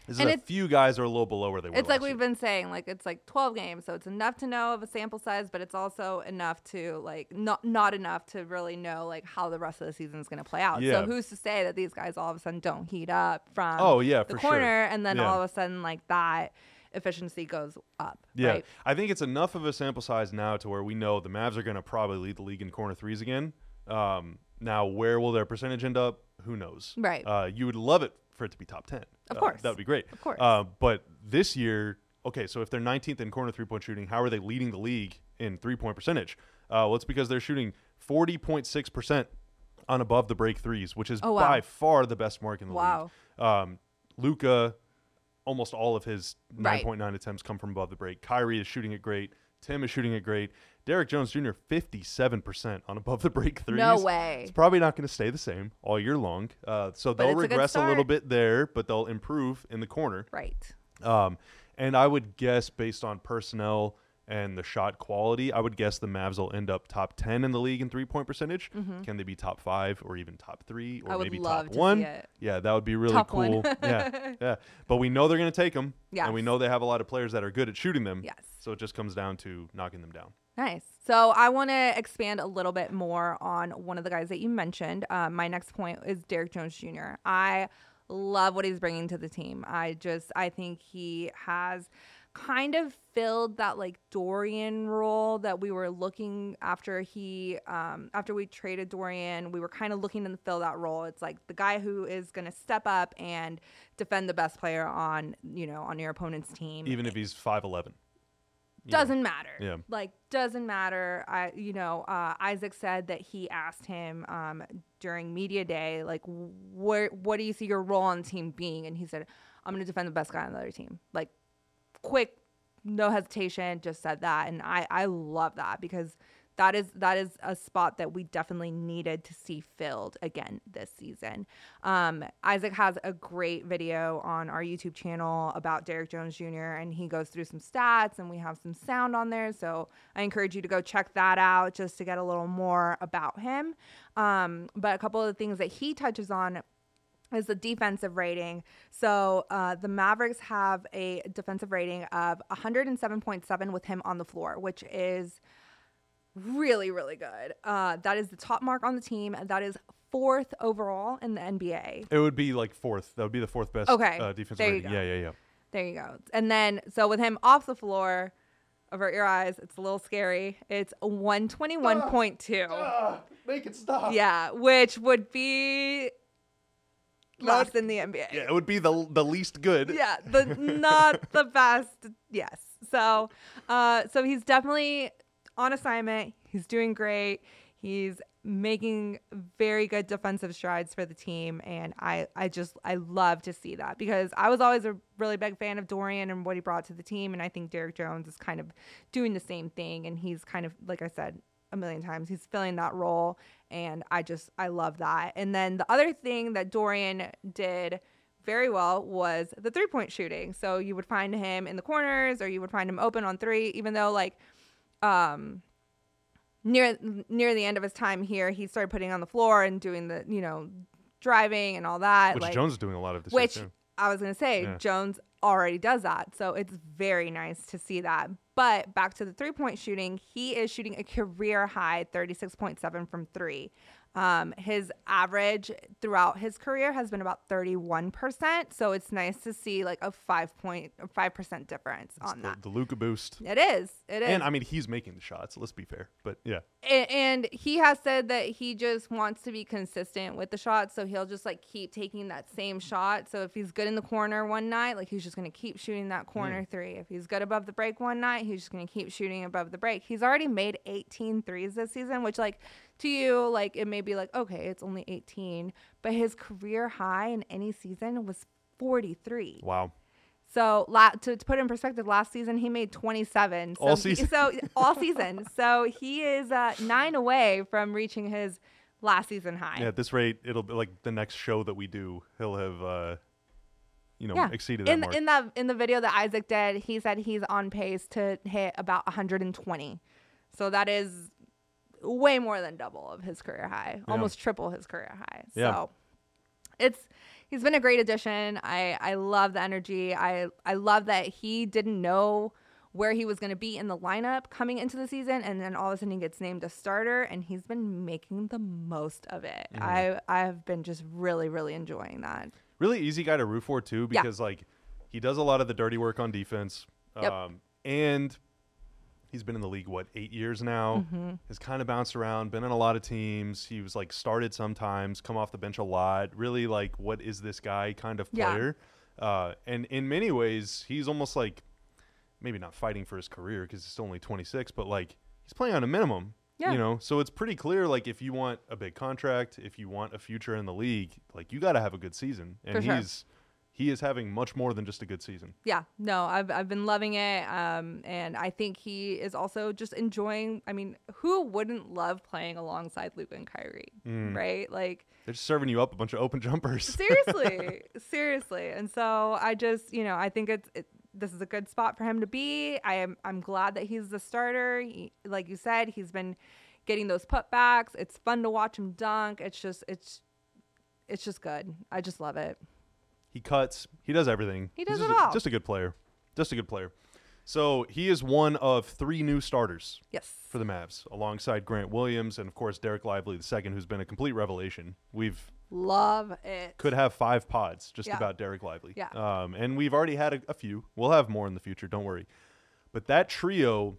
There's And a it's- few guys are a little below where they were. It's like we've year. been saying, like it's like 12 games, so it's enough to know of a sample size, but it's also enough to like not not enough to really know like how the rest of the season is going to play out. Yeah. So who's to say that these guys all of a sudden don't heat up from Oh, yeah, the for sure. corner, and then Yeah. all of a sudden like that efficiency goes up. Yeah, right? I think it's enough of a sample size now to where we know the Mavs are going to probably lead the league in corner threes again. Um, now, where will their percentage end up? Who knows? Right. Uh, you would love it for it to be top ten. Of Uh, course. that would be great. Of course. Uh, but this year, okay, so if they're 19th in corner three point shooting, how are they leading the league in three point percentage? Uh, well, it's because they're shooting 40.6 percent on above the break threes, which is Oh, wow. by far the best mark in the league. Wow. league. Um, Luka, almost all of his Right. 9.9 attempts come from above the break. Kyrie is shooting it great. Tim is shooting it great. Derrick Jones Jr. 57% on above the break threes. No way. It's probably not going to stay the same all year long. Uh, so they'll it's a regress a, little bit there, but they'll improve in the corner. Right. Um, and I would guess based on personnel and the shot quality, I would guess the Mavs will end up top 10 in the league in three point percentage. Can they be top five or even top three or Mm-hmm. I would maybe love top one? Yeah, that would be really Top cool. <laughs> yeah, yeah. But we know they're going to take them. And we know they have a lot of players that are good at shooting them. Yes. So it just comes down to knocking them down. Nice. So I want to expand a little bit more on one of the guys that you mentioned. Uh, my next point is Derrick Jones Jr. I love what he's bringing to the team. I just I think he has kind of filled that like Dorian role that we were looking after he um after we traded Dorian we were kind of looking to fill that role it's like the guy who is going to step up and defend the best player on you know on your opponent's team Even if he's 5'11. you doesn't matter. Yeah. Like doesn't matter. I you know, uh, Isaac said that he asked him um, during media day like where what do you see your role on the team being and he said I'm going to defend the best guy on the other team. Like quick no hesitation just said that and I I love that because that is that is a spot that we definitely needed to see filled again this season. Um, Isaac has a great video on our YouTube channel about Derrick Jones Jr. and he goes through some stats and we have some sound on there. So I encourage you to go check that out just to get a little more about him. Um, but a couple of the things that he touches on is the defensive rating. So uh, the Mavericks have a defensive rating of 107.7 with him on the floor, which is really, really good. Uh, that is the top mark on the team. That is fourth overall in the NBA. It would be like fourth. That would be the fourth best Okay, uh, defensive there you rating. go. Yeah, yeah, yeah. There you go. And then, so with him off the floor, avert your eyes. It's a little scary. It's 121.2. make it stop. Yeah, which would be last in the NBA. Yeah, it would be the the least good. yeah the not <laughs> the best yes so uh so he's definitely on assignment he's doing great he's making very good defensive strides for the team and i i just i love to see that because i was always a really big fan of dorian and what he brought to the team and i think derrick jones is kind of doing the same thing and he's kind of like i said a million times he's filling that role and i just i love that and then the other thing that dorian did very well was the three point shooting. So you would find him in the corners or you would find him open on three, even though like um near near the end of his time here, he started putting on the floor and doing the, you know, driving and all that. Which like, Jones is doing a lot of this which. I was gonna say, Yeah. Jones already does that. So it's very nice to see that. But back to the three point shooting, he is shooting a career high 36.7 from three. Um, his average throughout his career has been about 31%. So it's nice to see like a five point five percent difference It's on the, that. the Luka boost. It is. It is. And I mean, he's making the shots. Let's be fair. But yeah, A- and he has said that he just wants to be consistent with the shots so he'll just like keep taking that same shot so if he's good in the corner one night like he's just going to keep shooting that corner three if he's good above the break one night he's just going to keep shooting above the break he's already made 18 threes this season which like to you, like it may be like, okay, it's only 18, but his career high in any season was 43. Wow. So la- to, to put it in perspective, last season he made 27. So All he- season. so <laughs> all season. So he is uh, nine away from reaching his last season high. Yeah, at this rate, it'll be like the next show that we do. He'll have, uh, you know, Yeah. exceeded that in mark. in that in the video that Isaac did, he said he's on pace to hit about 120. So that is way more than double of his career high, Yeah. almost triple his career high. Yeah. So it's he's been a great addition. I I love the energy. I I love that he didn't know where he was going to be in the lineup coming into the season and then all of a sudden he gets named a starter and he's been making the most of it. Mm-hmm. I I've been just really really enjoying that. really easy guy to root for too Yeah. because like he does a lot of the dirty work on defense. Yep. Um, and he's been in the league what eight years now. Mm-hmm. Has kind of bounced around, been on a lot of teams. He was like started sometimes, come off the bench a lot. Really like what is this guy kind of Yeah. player? Uh, and in many ways, he's almost like maybe not fighting for his career because he's still only 26, but like he's playing on a minimum. Yeah. You know, so it's pretty clear. Like, if you want a big contract, if you want a future in the league, like you got to have a good season, and For sure. He is having much more than just a good season. Yeah, no, I've I've been loving it, um, and I think he is also just enjoying. I mean, who wouldn't love playing alongside Luke and Kyrie, Mm. right? Like They're just serving you up a bunch of open <laughs> jumpers. seriously, <laughs> seriously. And so I just, you know, I think it's it, this is a good spot for him to be. I am I'm glad that he's the starter. He, like you said, he's been getting those putbacks. It's fun to watch him dunk. It's just it's it's just good. I just love it. He cuts. He does everything. He He's does just it a, all. Just a good player. Just a good player. So he is one of three new starters Yes. for the Mavs, alongside Grant Williams and of course Dereck Lively the second, who's been a complete revelation. We've Love it. could have five pods just Yeah. about Dereck Lively. Yeah. Um, and we've already had a, a few. We'll have more in the future. Don't worry. But that trio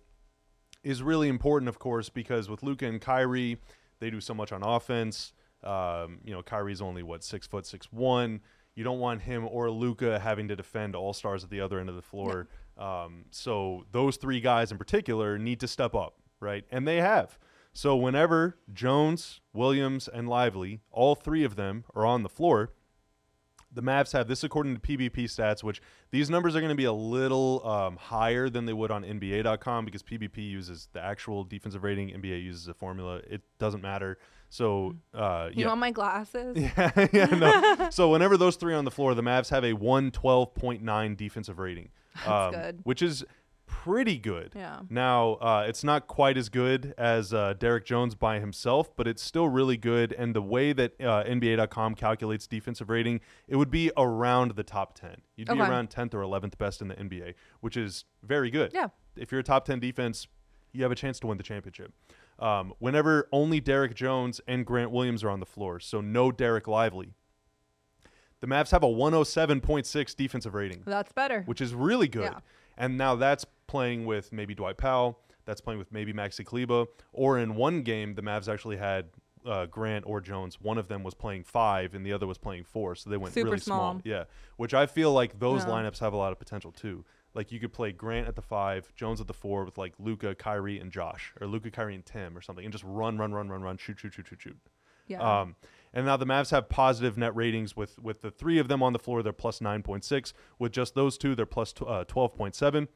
is really important, of course, because with Luka and Kyrie, they do so much on offense. Um, you know, Kyrie's only what six foot six one. You don't want him or Luka having to defend all stars at the other end of the floor. Um, so those three guys in particular need to step up, right? And they have. So whenever Jones, Williams, and Lively, all three of them are on the floor, the Mavs have this according to PBP stats, which these numbers are going to be a little um, higher than they would on NBA.com because PBP uses the actual defensive rating, NBA uses a formula. It doesn't matter. So, uh, You yeah. want my glasses? <laughs> yeah, yeah, no. <laughs> so whenever those three are on the floor, the Mavs have a 112.9 defensive rating, um, good. which is pretty good. Yeah. Now, uh, it's not quite as good as uh, Derrick Jones by himself, but it's still really good. And the way that uh, NBA.com calculates defensive rating, it would be around the top 10. You'd be around 10th or 11th best in the NBA, which is very good. Yeah. If you're a top 10 defense, you have a chance to win the championship. Um, whenever only Derrick Jones and Grant Williams are on the floor, so no Dereck Lively, the Mavs have a 107.6 defensive rating That's better. which is really good. Yeah. And now that's playing with maybe Dwight Powell. That's playing with maybe Maxi Kleber. Or in one game, the Mavs actually had uh, Grant or Jones. One of them was playing five, and the other was playing four. So they went Super really small. Yeah, which I feel like those Yeah. lineups have a lot of potential too. Like you could play Grant at the five, Jones at the four, with like Luka, Kyrie, and Josh, or Luka, Kyrie, and Tim, or something, and just run, run, run, run, run, shoot, shoot, shoot, shoot, shoot. yeah. Um, and now the Mavs have positive net ratings with with the three of them on the floor. They're plus nine point six. With just those two, they're plus uh, twelve point seven.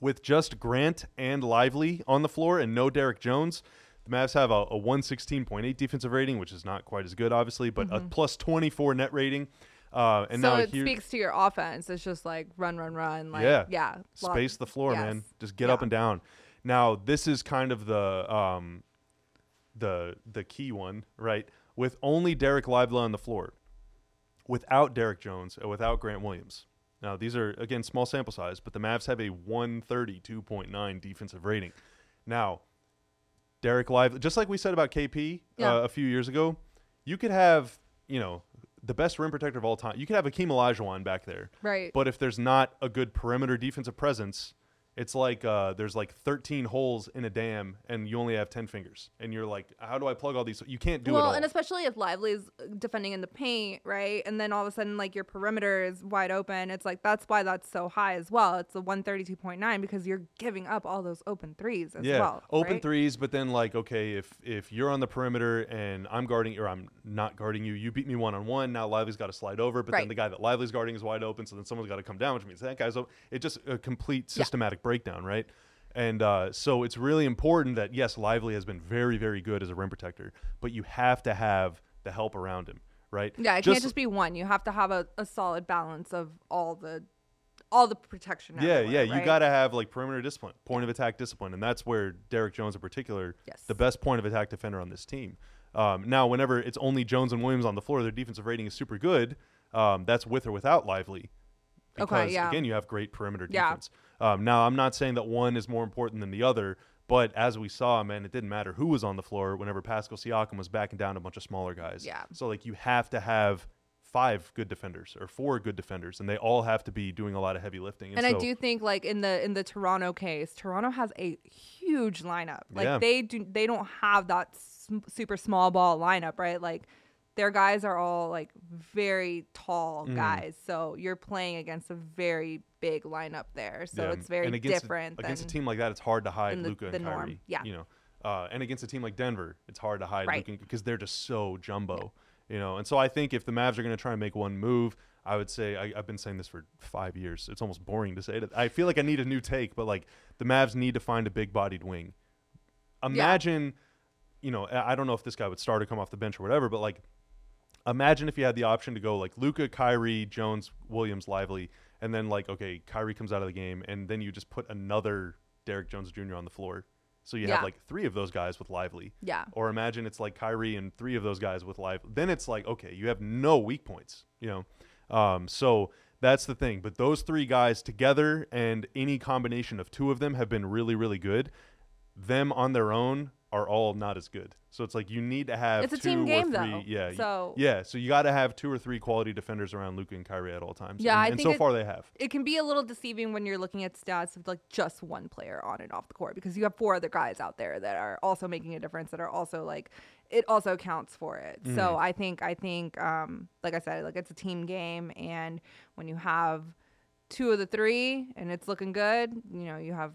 With just Grant and Lively on the floor and no Derrick Jones, the Mavs have a, a one sixteen point eight defensive rating, which is not quite as good, obviously, but a plus twenty four net rating. Uh, and so now it here, speaks to your offense. It's just like run, run, run. Like, Yeah. yeah. lot- space the floor, yes. man. Just get up and down. Now, this is kind of the um, the the key one, right? With only Dereck Lively on the floor, without Derrick Jones and without Grant Williams. Now, these are again small sample size, but the Mavs have a 132.9 defensive rating. Now, Dereck Lively, just like we said about KP Yeah. uh, a few years ago, you could have, you know, the best rim protector of all time. You could have Akeem Olajuwon back there. Right. But if there's not a good perimeter defensive presence It's like uh, there's like 13 holes in a dam, and you only have 10 fingers, and you're like, how do I plug all these? You can't do it well, and especially if Lively's defending in the paint, right? And then all of a sudden, like your perimeter is wide open. It's like that's why that's so high as well. It's a 132.9 because you're giving up all those open threes as yeah, well. open right? threes, but then like, okay, if if you're on the perimeter and I'm guarding or I'm not guarding you, you beat me one on one. Now Lively's got to slide over, but then the guy that Lively's guarding is wide open, so then someone's got to come down, which means that guy's open. It just a complete systematic. Yeah. Breakdown, right? And uh, so it's really important that yes, Lively has been very very good as a rim protector, but you have to have the help around him, right? Yeah, it can't just be one. You have to have a, a solid balance of all the all the protection. Yeah, everywhere, yeah, you got to have like perimeter discipline, point of attack discipline, and that's where Derrick Jones in particular, Yes. the best point of attack defender on this team. Um, now, whenever it's only Jones and Williams on the floor, their defensive rating is super good. Um, that's with or without Lively. Okay, Because yeah. again, you have great perimeter defense. Yeah. Um, now, I'm not saying that one is more important than the other, but as we saw, man, it didn't matter who was on the floor whenever Pascal Siakam was backing down a bunch of smaller guys. Yeah. So like you have to have five good defenders or four good defenders, and they all have to be doing a lot of heavy lifting. And I so- do think like in the in the Toronto case, Toronto has a huge lineup. Like Yeah. they do they don't have that super small ball lineup, right? Like their guys are all like very tall Mm. guys. So you're playing against a very big lineup there. So Yeah, it's very and different A, against a team like that, it's hard to hide Luka the and norm. Yeah. you know, uh, and against a team like Denver, it's hard to hide Right. Luka because they're just so jumbo. You know, and so I think if the Mavs are going to try and make one move, I would say I, I've been saying this for five years. It's almost boring to say it. I feel like I need a new take, but like the Mavs need to find a big-bodied wing. Imagine, you know, I I don't know if this guy would start or come off the bench or whatever, but like imagine if you had the option to go like Luka, Kyrie, Jones, Williams, Lively, and then like okay, Kyrie comes out of the game, and then you just put another Derrick Jones Jr. on the floor, so you Yeah. have like three of those guys with Lively. Yeah. Or imagine it's like Kyrie and three of those guys with Live. Then it's like okay, you have no weak points, you know. Um, so that's the thing. But those three guys together and any combination of two of them have been really, really good. Them on their own are all not as good. So it's like you need to have It's a two team or game, three, though. Yeah, So- yeah. So you got to have two or three quality defenders around Luka and Kyrie at all times. Yeah, and, I and think so it- far they have. it can be a little deceiving when you're looking at stats of like just one player on and off the court because you have four other guys out there that are also making a difference that are also like it also counts for it. So Mm-hmm. I think I think um like I said like it's a team game and when you have two of the three and it's looking good, you know, you have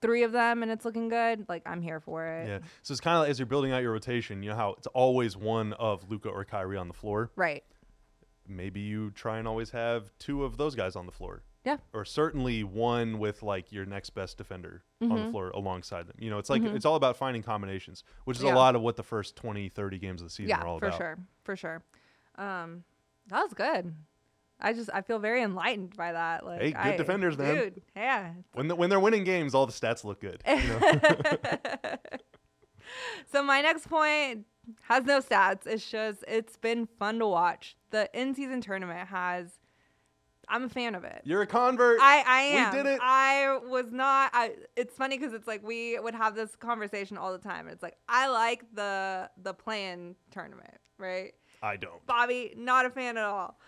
three of them and it's looking good, like I'm here for it. Yeah. So it's kind of like as you're building out your rotation, you know how it's always one of Luka or Kyrie on the floor. Right. maybe you try and always have two of those guys on the floor. Yeah. Or certainly one with like your next best defender on Mm-hmm. the floor alongside them. You know, it's like it's all about finding combinations, which is Yeah. a lot of what the first 20, 30 games of the season Yeah, are all for about. For sure. For sure. Um that was good. I just I feel very enlightened by that. Like Hey, good I- defenders, man. Dude, yeah. When the, when they're winning games, all the stats look good. you know? <laughs> So my next point has no stats. It's just it's been fun to watch. The in season tournament has I'm a fan of it. You're a convert. I, I am. We did it. I was not. I. It's funny because it's like we would have this conversation all the time. It's like I like the the play-in tournament, right? I don't. Bobby, not a fan at all.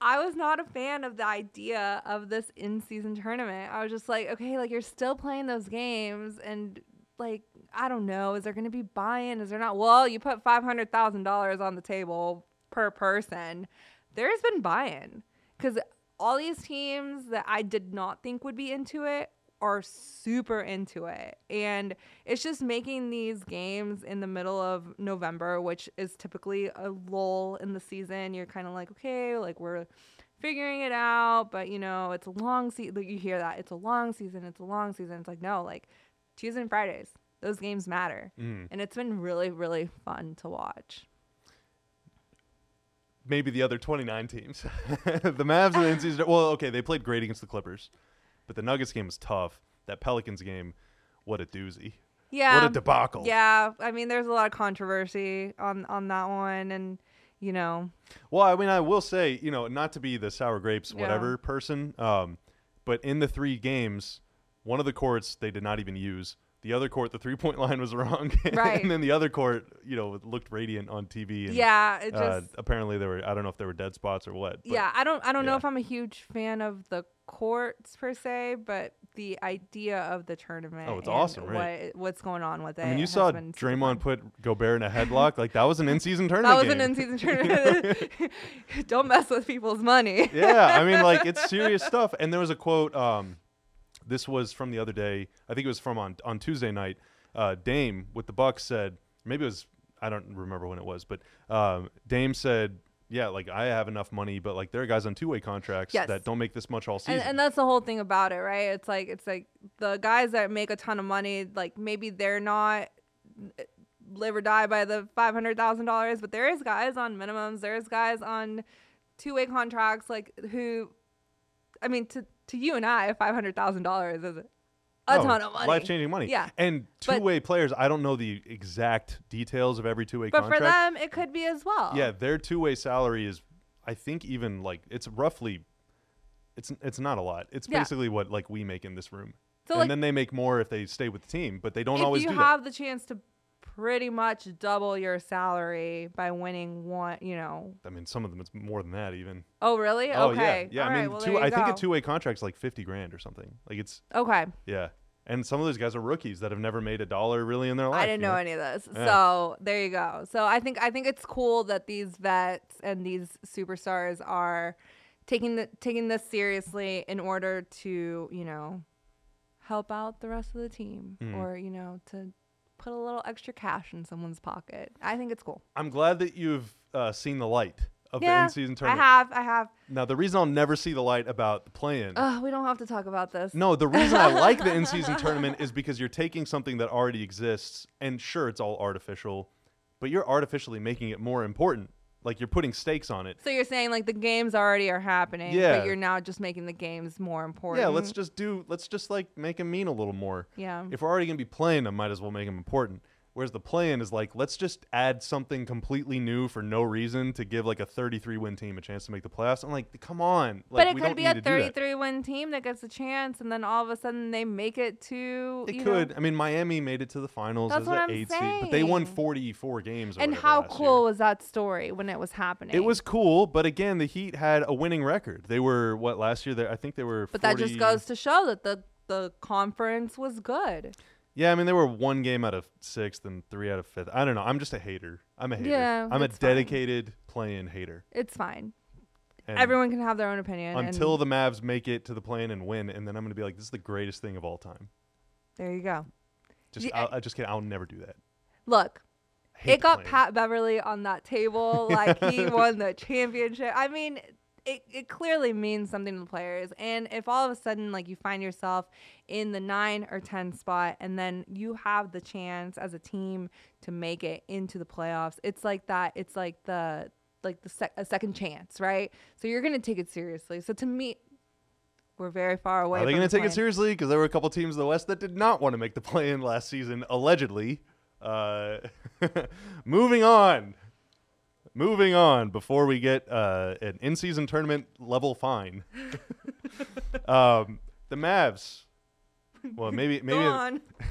I was not a fan of the idea of this in season tournament. I was just like, okay, like you're still playing those games and like I don't know, is there gonna be buy-in? Is there not? Well, you put five hundred thousand dollars on the table per person. There's been buy-in. Because all these teams that I did not think would be into it are super into it. And it's just making these games in the middle of November, which is typically a lull in the season. You're kind of like, okay, like we're figuring it out, but you know, it's a long season. Like you hear that it's a long season, it's a long season. It's like, no, like Tuesday and Fridays, those games matter. Mm. And it's been really, really fun to watch. Maybe the other 29 teams. <laughs> the Mavs and the in-season. Well, okay, they played great against the Clippers, but the Nuggets game was tough. That Pelicans game, what a doozy. Yeah. What a debacle. Yeah, I mean, there's a lot of controversy on on that one, and you know, Well, I mean, I will say, you know, not to be the sour grapes, Yeah. whatever person, um, but in the three games, one of the courts they did not even use. The other court, the three point <laughs> line was wrong. Right. and then the other court, you know, looked radiant on TV. And, yeah, it just uh, apparently there were, I don't know if there were dead spots or what. But yeah, I don't I don't know if I'm a huge fan of the courts per se, but the idea of the tournament. Oh, it's awesome, right? What, what's going on with it? I mean, you saw. Draymond put Gobert in a headlock. like that was an in-season <laughs> tournament. That was game. an in-season <laughs> tournament. <laughs> Don't mess with people's money. yeah, I mean, like it's serious stuff. And there was a quote. Um, this was from the other day. I think it was from on on Tuesday night. Uh, Dame with the Bucks said, maybe it was. I don't remember when it was, but um, Dame said, "Yeah, like I have enough money, but like there are guys on two-way contracts Yes. that don't make this much all season." And, and that's the whole thing about it, right? It's like it's like the guys that make a ton of money, like maybe they're not uh, live or die by the five hundred thousand dollars, but there is guys on minimums. There's guys on two way contracts, like who, I mean, to to you and I, five hundred thousand dollars is a Oh, ton of money. life-changing money. Yeah. and two-way players. I don't know the exact details of every two-way But contract. for them, it could be as well. Yeah, their two-way salary is, I think, even like it's roughly, it's it's not a lot. It's Yeah. basically what like we make in this room, So and like, then they make more if they stay with the team, but they don't if always you do have the chance to pretty much double your salary by winning one, you know. I mean, some of them it's more than that even. Oh, really? Oh okay. yeah, yeah. All I right, mean, well, two. there you I think a go. two-way contract's like fifty grand or something. Like it's Okay. yeah, and some of those guys are rookies that have never made a dollar really in their life. I didn't you know any of this. Yeah. So there you go. So I think I think it's cool that these vets and these superstars are taking the taking this seriously in order to, you know, help out the rest of the team Mhm. or, you know, to put a little extra cash in someone's pocket. I think it's cool. I'm glad that you've uh, seen the light of the yeah, in-season tournament. I have. I have. Now, the reason I'll never see the light about the play-in. Ugh, we don't have to talk about this. No, the reason I like the in-season <laughs> tournament is because you're taking something that already exists, and sure, it's all artificial, but you're artificially making it more important. Like you're putting stakes on it. So you're saying like the games already are happening, Yeah. but you're now just making the games more important. Yeah, let's just do. Let's just like make them mean a little more. Yeah. If we're already gonna be playing them, might as well make them important. Whereas the play-in is like, let's just add something completely new for no reason to give like a 33 win team a chance to make the playoffs. I'm like, come on. Like, but it we could don't be a to do that. 33 win team that gets a chance, and then all of a sudden they make it to. It could. know- I mean, Miami made it to the finals That's as an eight seed, but they won 44 games. And how cool year. was that story when it was happening? It was cool, but again, the Heat had a winning record. They were what last year? They, I think they were. But that just goes to show that the the conference was good. Yeah, I mean, they were one game out of sixth and three out of fifth. I don't know. I'm just a hater. I'm a hater. Yeah, I'm a it's fine. dedicated play-in hater. It's fine. And Everyone can have their own opinion. until and the Mavs make it to the play-in and win, and then I'm gonna be like, this is the greatest thing of all time. there you go. Just, Yeah, I'll, I just can't. I'll never do that. Look, Hate it got play-in. Pat Beverley on that table like he <laughs> won the championship. I mean, it, it clearly means something to the players. And if all of a sudden like you find yourself in the 9 or 10 spot and then you have the chance as a team to make it into the playoffs, it's like that it's like the like the sec- a second chance, right? So you're going to take it seriously. So to me we're very far away Are they from going the to take it seriously? Because there were a couple teams in the West that did not want to make the play-in last season, allegedly. Uh, <laughs> moving on. Moving on before we get uh, an in-season tournament level fine. <laughs> um, the Mavs. Well, maybe <laughs> maybe Go on. <laughs>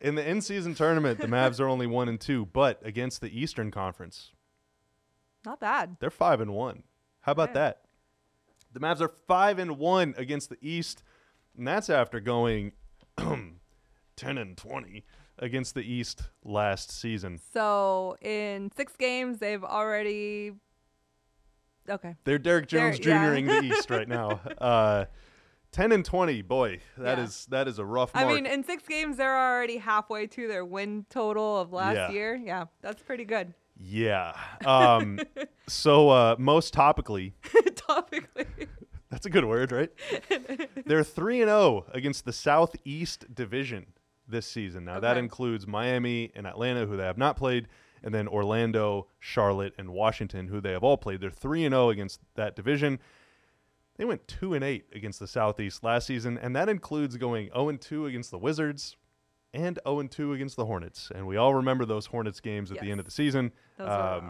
in the in-season tournament, the Mavs are only one and two, but against the Eastern Conference, Not bad. they're five and one. How about Yeah. that? The Mavs are five and one against the East, and that's after going <clears throat> ten and twenty against the East last season. So in 6 games they've already Okay. They're Derrick Jones yeah. Jr.ing the East right now. <laughs> Uh, ten and twenty, boy, that Yeah. is that is a rough I mean, in six games, they're already halfway to their win total of last Yeah. year. Yeah, that's pretty good. yeah. Um, <laughs> so uh, most topically, <laughs> Topically. That's a good word, right? They're 3 and 0 against the Southeast Division this season. Now that includes Miami and Atlanta who they have not played and then Orlando, Charlotte and Washington who they have all played. They're 3 and 0 against that division. They went 2 and 8 against the Southeast last season and that includes going 0 and 2 against the Wizards and 0 and 2 against the Hornets. And we all remember those Hornets games at the end of the season. Rough.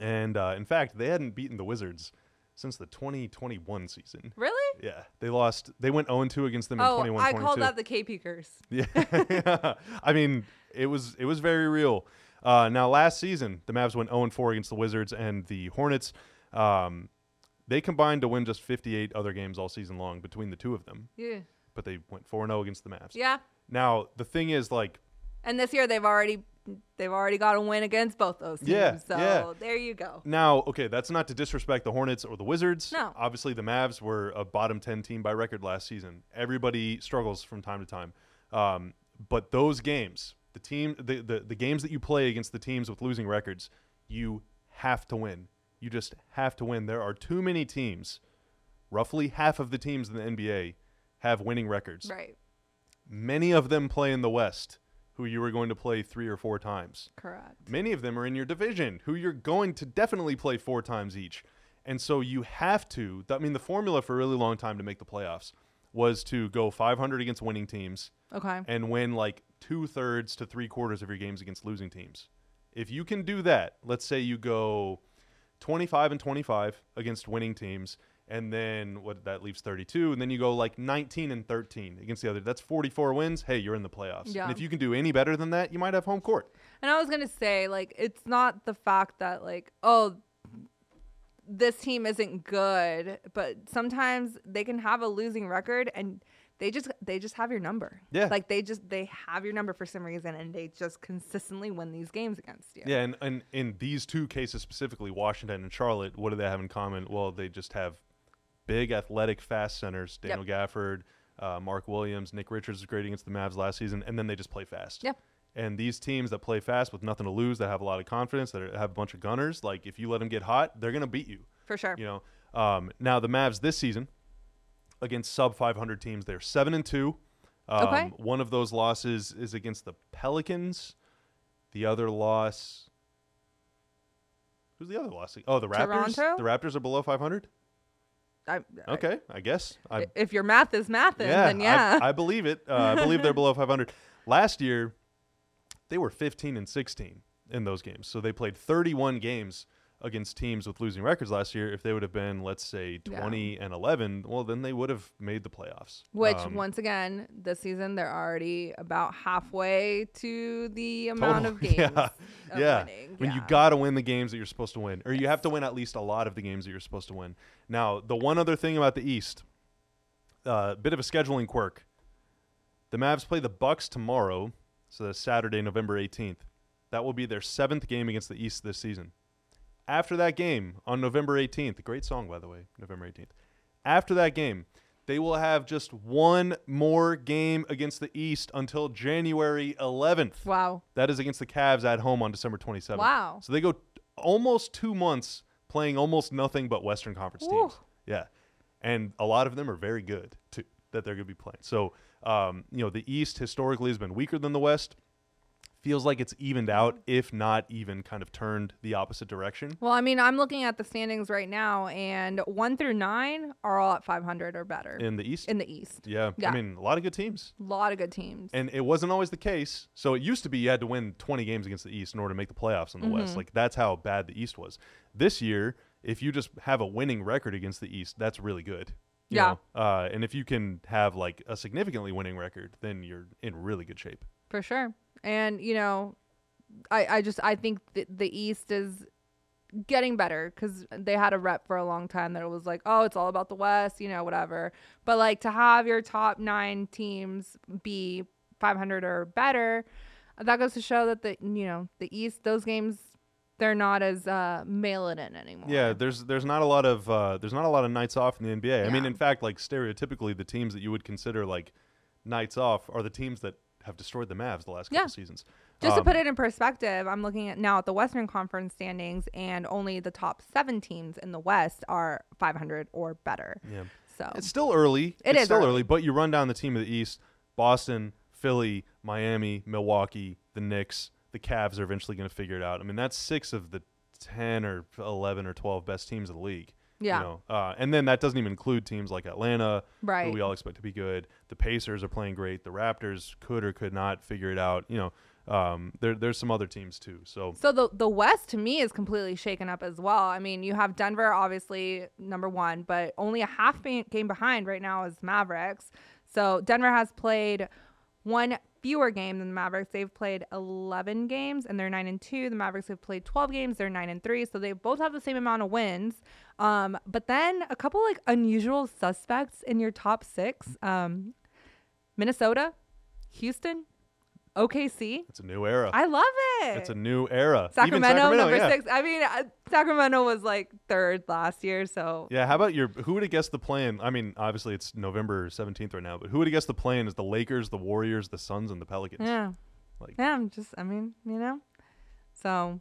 and uh, in fact, they hadn't beaten the Wizards since the 2021 season. Really? Yeah, they lost. They went 0 2 against them in Oh, 21 I called that the KP curse. <laughs> yeah. <laughs> I mean, it was it was very real. Uh, now last season, the Mavs went 0 4 against the Wizards and the Hornets. Um, They combined to win just 58 other games all season long between the two of them, Yeah. but they went 4 0 against the Mavs. Yeah. Now, the thing is, like, And this year they've already they've already got a win against both those teams. Yeah, so yeah. there you go. now, okay, that's not to disrespect the Hornets or the Wizards. No. Obviously, the Mavs were a bottom 10 team by record last season. Everybody struggles from time to time. Um, but those games, the team, the, the, the games that you play against the teams with losing records, you have to win. You just have to win. There are too many teams, roughly half of the teams in the NBA have winning records. Right. Many of them play in the West, who you are going to play three or four times. Correct. Many of them are in your division, who you're going to definitely play four times each. And so you have to. I mean, the formula for a really long time to make the playoffs was to go 500 against winning teams Okay. and win like two thirds to three quarters of your games against losing teams. If you can do that, let's say you go 25 and 25 against winning teams, and then what that leaves 32, and then you go like 19 and 13 against the other. That's 44 wins. Hey, you're in the playoffs. Yeah. And if you can do any better than that, you might have home court. And I was gonna say, like, it's not the fact that like, oh, this team isn't good, but sometimes they can have a losing record and they just they just have your number. Yeah. Like they just they have your number for some reason and they just consistently win these games against you. Yeah, and, and in these two cases specifically, Washington and Charlotte, what do they have in common? Well, they just have big, athletic, fast centers. Yep. Daniel Gafford, uh, Mark Williams, Nick Richards was great against the Mavs last season, and then they just play fast. Yeah. And these teams that play fast with nothing to lose, that have a lot of confidence, that have a bunch of gunners, like if you let them get hot, they're gonna beat you. For sure. You know. Um, now the Mavs this season against sub 500 teams, they're seven and two. Um, Okay. One of those losses is against the Pelicans. The other loss. Who's the other loss? Oh, the Raptors. Toronto? The Raptors are below 500. I, Okay, I guess. I, if your math is math, yeah, then yeah. I, I believe it. Uh, I believe they're <laughs> below 500. Last year, they were 15 and 16 in those games. So they played 31 games against teams with losing records last year. If they would have been, let's say, Yeah. 20 and 11, well, then they would have made the playoffs. Which Um, once again, this season they're already about halfway to the amount total- of <laughs> games. Yeah, of <laughs> yeah. winning. I mean, you got to win the games that you're supposed to win, or you have to win at least a lot of the games that you're supposed to win. Now, the one other thing about the East, a uh, bit of a scheduling quirk. The Mavs play the Bucks tomorrow, so that's Saturday, November 18th. That will be their seventh game against the East this season. After that game on November 18th, a great song by the way, November 18th. After that game, they will have just one more game against the East until January 11th. Wow. That is against the Cavs at home on December 27th. Wow. So they go almost two months playing almost nothing but Western Conference teams. Yeah. And a lot of them are very good, too, that they're going to be playing. So, um, you know, the East historically has been weaker than the West. Feels like it's evened out, if not even kind of turned the opposite direction. Well, I mean, I'm looking at the standings right now, and one through nine are all at 500 or better In the East? in the East. yeah. Yeah. I mean, a lot of good teams. A lot of good teams. And it wasn't always the case. So it used to be you had to win 20 games against the East in order to make the playoffs in the Mm-hmm. West. Like that's how bad the East was. This year, if you just have a winning record against the East, that's really good. Yeah. Uh, and if you can have like a significantly winning record, then you're in really good shape. For sure. And, you know, I, I just I think the, the East is getting better because they had a rep for a long time that it was like, oh, it's all about the West, you know, whatever. But like to have your top nine teams be 500 or better, that goes to show that the you know the East those games they're not as uh, mail it in anymore. Yeah, there's there's not a lot of uh, there's not a lot of nights off in the NBA. I mean, in fact, like stereotypically, the teams that you would consider like nights off are the teams that have destroyed the Mavs the last couple Yeah. seasons. Just Um, to put it in perspective, I'm looking at now at the Western Conference standings, and only the top seven teams in the West are 500 or better. Yeah. So It's still early. It it's is still early. early. but you run down the team of the East: Boston, Philly, Miami, Milwaukee, the Knicks, the Cavs are eventually going to figure it out. I mean, that's six of the ten or eleven or twelve best teams of the league. Yeah. You know? uh, and then that doesn't even include teams like Atlanta, who Right. we all expect to be good. The Pacers are playing great. The Raptors could or could not figure it out. You know, um, there, there's some other teams too. So So the the West to me is completely shaken up as well. I mean, you have Denver obviously number one, but only a half game behind right now is Mavericks. So Denver has played one fewer games than the Mavericks. They've played 11 games and they're 9 and 2. The Mavericks have played 12 games. They're 9 and 3. So they both have the same amount of wins. Um, but then a couple like unusual suspects in your top six um, Minnesota, Houston, OKC. It's a new era. I love it. It's a new era. Even Sacramento, number yeah. six. I mean, uh, Sacramento was like third last year. So Yeah, how about your? Who would have guessed the play-in? I mean, obviously it's November seventeenth right now, but who would have guessed the play-in is the Lakers, the Warriors, the Suns, and the Pelicans? Yeah. Like- yeah, I'm just I mean, you know. So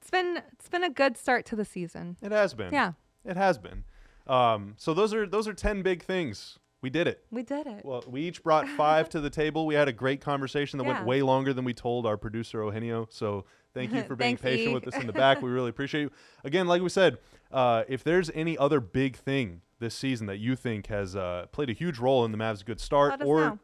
it's been it's been a good start to the season. It has been. Yeah, it has been. Um, so those are those are ten big things. We did it. we did it. Well, we each brought five <laughs> to the table. We had a great conversation that Yeah. went way longer than we told our producer Eugenio. So thank you <laughs> for being patient with us in the <laughs> back. We really appreciate you. Again, like we said, uh, if there's any other big thing this season that you think has uh, played a huge role in the Mavs' good start, or know.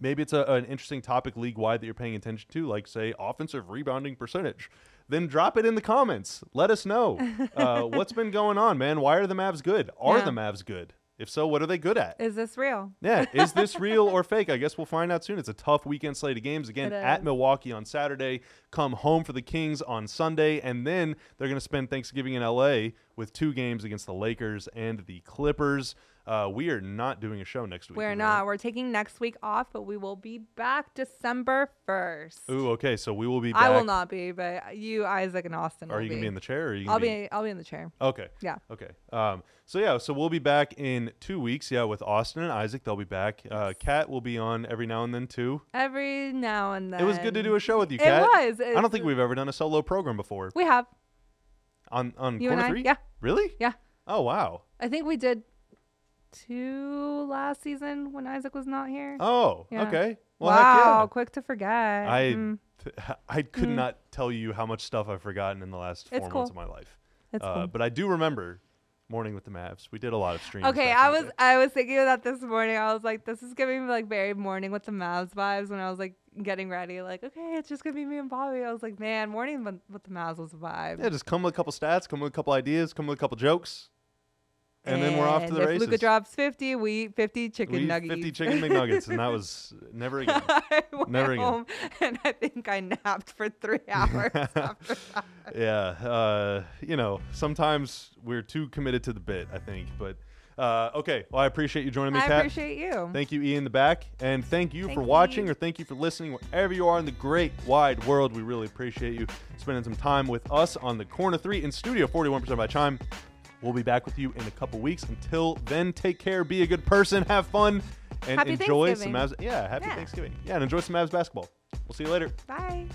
maybe it's a, an interesting topic league wide that you're paying attention to, like say offensive rebounding percentage, then drop it in the comments. Let us know uh, what's been going on, man. Why are the Mavs good? Are Yeah. the Mavs good? If so, what are they good at? Is this real? <laughs> Yeah, is this real or <laughs> fake? I guess we'll find out soon. It's a tough weekend slate of games again at. Milwaukee on Saturday. Come home for the Kings on Sunday, and then they're going to spend Thanksgiving in LA with two games against the Lakers and the Clippers. Uh, we are not doing a show next week. We're not. right? We're taking next week off, but we will be back December first. Ooh, okay. So we will be. Back. I will not be, but you, Isaac, and Austin. Are will you gonna be in the chair? Or are you? I'll be. I'll be in the chair. Okay. Yeah. Okay. Um, so yeah, so we'll be back in two weeks. Yeah, with Austin and Isaac, they'll be back. Uh, Kat will be on every now and then too. Every now and then. It was good to do a show with you, It Kat. was. I don't think we've ever done a solo program before We have. On on You corner I? three. Yeah. Really? Yeah. Oh wow. I think we did two last season when Isaac was not here. Oh. Yeah. Okay. Well, wow, yeah. quick to forget. I Mm, th- <laughs> I could Mm. not tell you how much stuff I've forgotten in the last four It's months cool. of my life. it's Uh, cool. But I do remember morning with the Mavs. We did a lot of streams. Okay, I was day. I was thinking of that this morning. I was like, this is giving me like very morning with the Mavs vibes when I was like getting ready. Like, okay, it's just gonna be me and Bobby. I was like, man, morning with, with the Mavs was a vibe. Yeah, just come with a couple stats, come with a couple ideas, come with a couple jokes, and, then we're off to the if races. Luka drops fifty, we eat fifty chicken we nuggets. 50 chicken McNuggets, and that was <laughs> never again. Never again. and I think I napped for three <laughs> hours after that. yeah, uh, you know, sometimes we're too committed to the bit, I think. But uh, okay, well, I appreciate you joining me, I Kat. appreciate you. Thank you, E in the back. And thank you Thank for you. watching or thank you for listening wherever you are in the great wide world. We really appreciate you spending some time with us on the Corner 3 in Studio 41% by Chime. We'll be back with you in a couple weeks. Until then, take care, be a good person, have fun, and Happy enjoy some Mavs. Yeah, happy Yeah. Thanksgiving. Yeah, and enjoy some Mavs basketball. We'll see you later. Bye.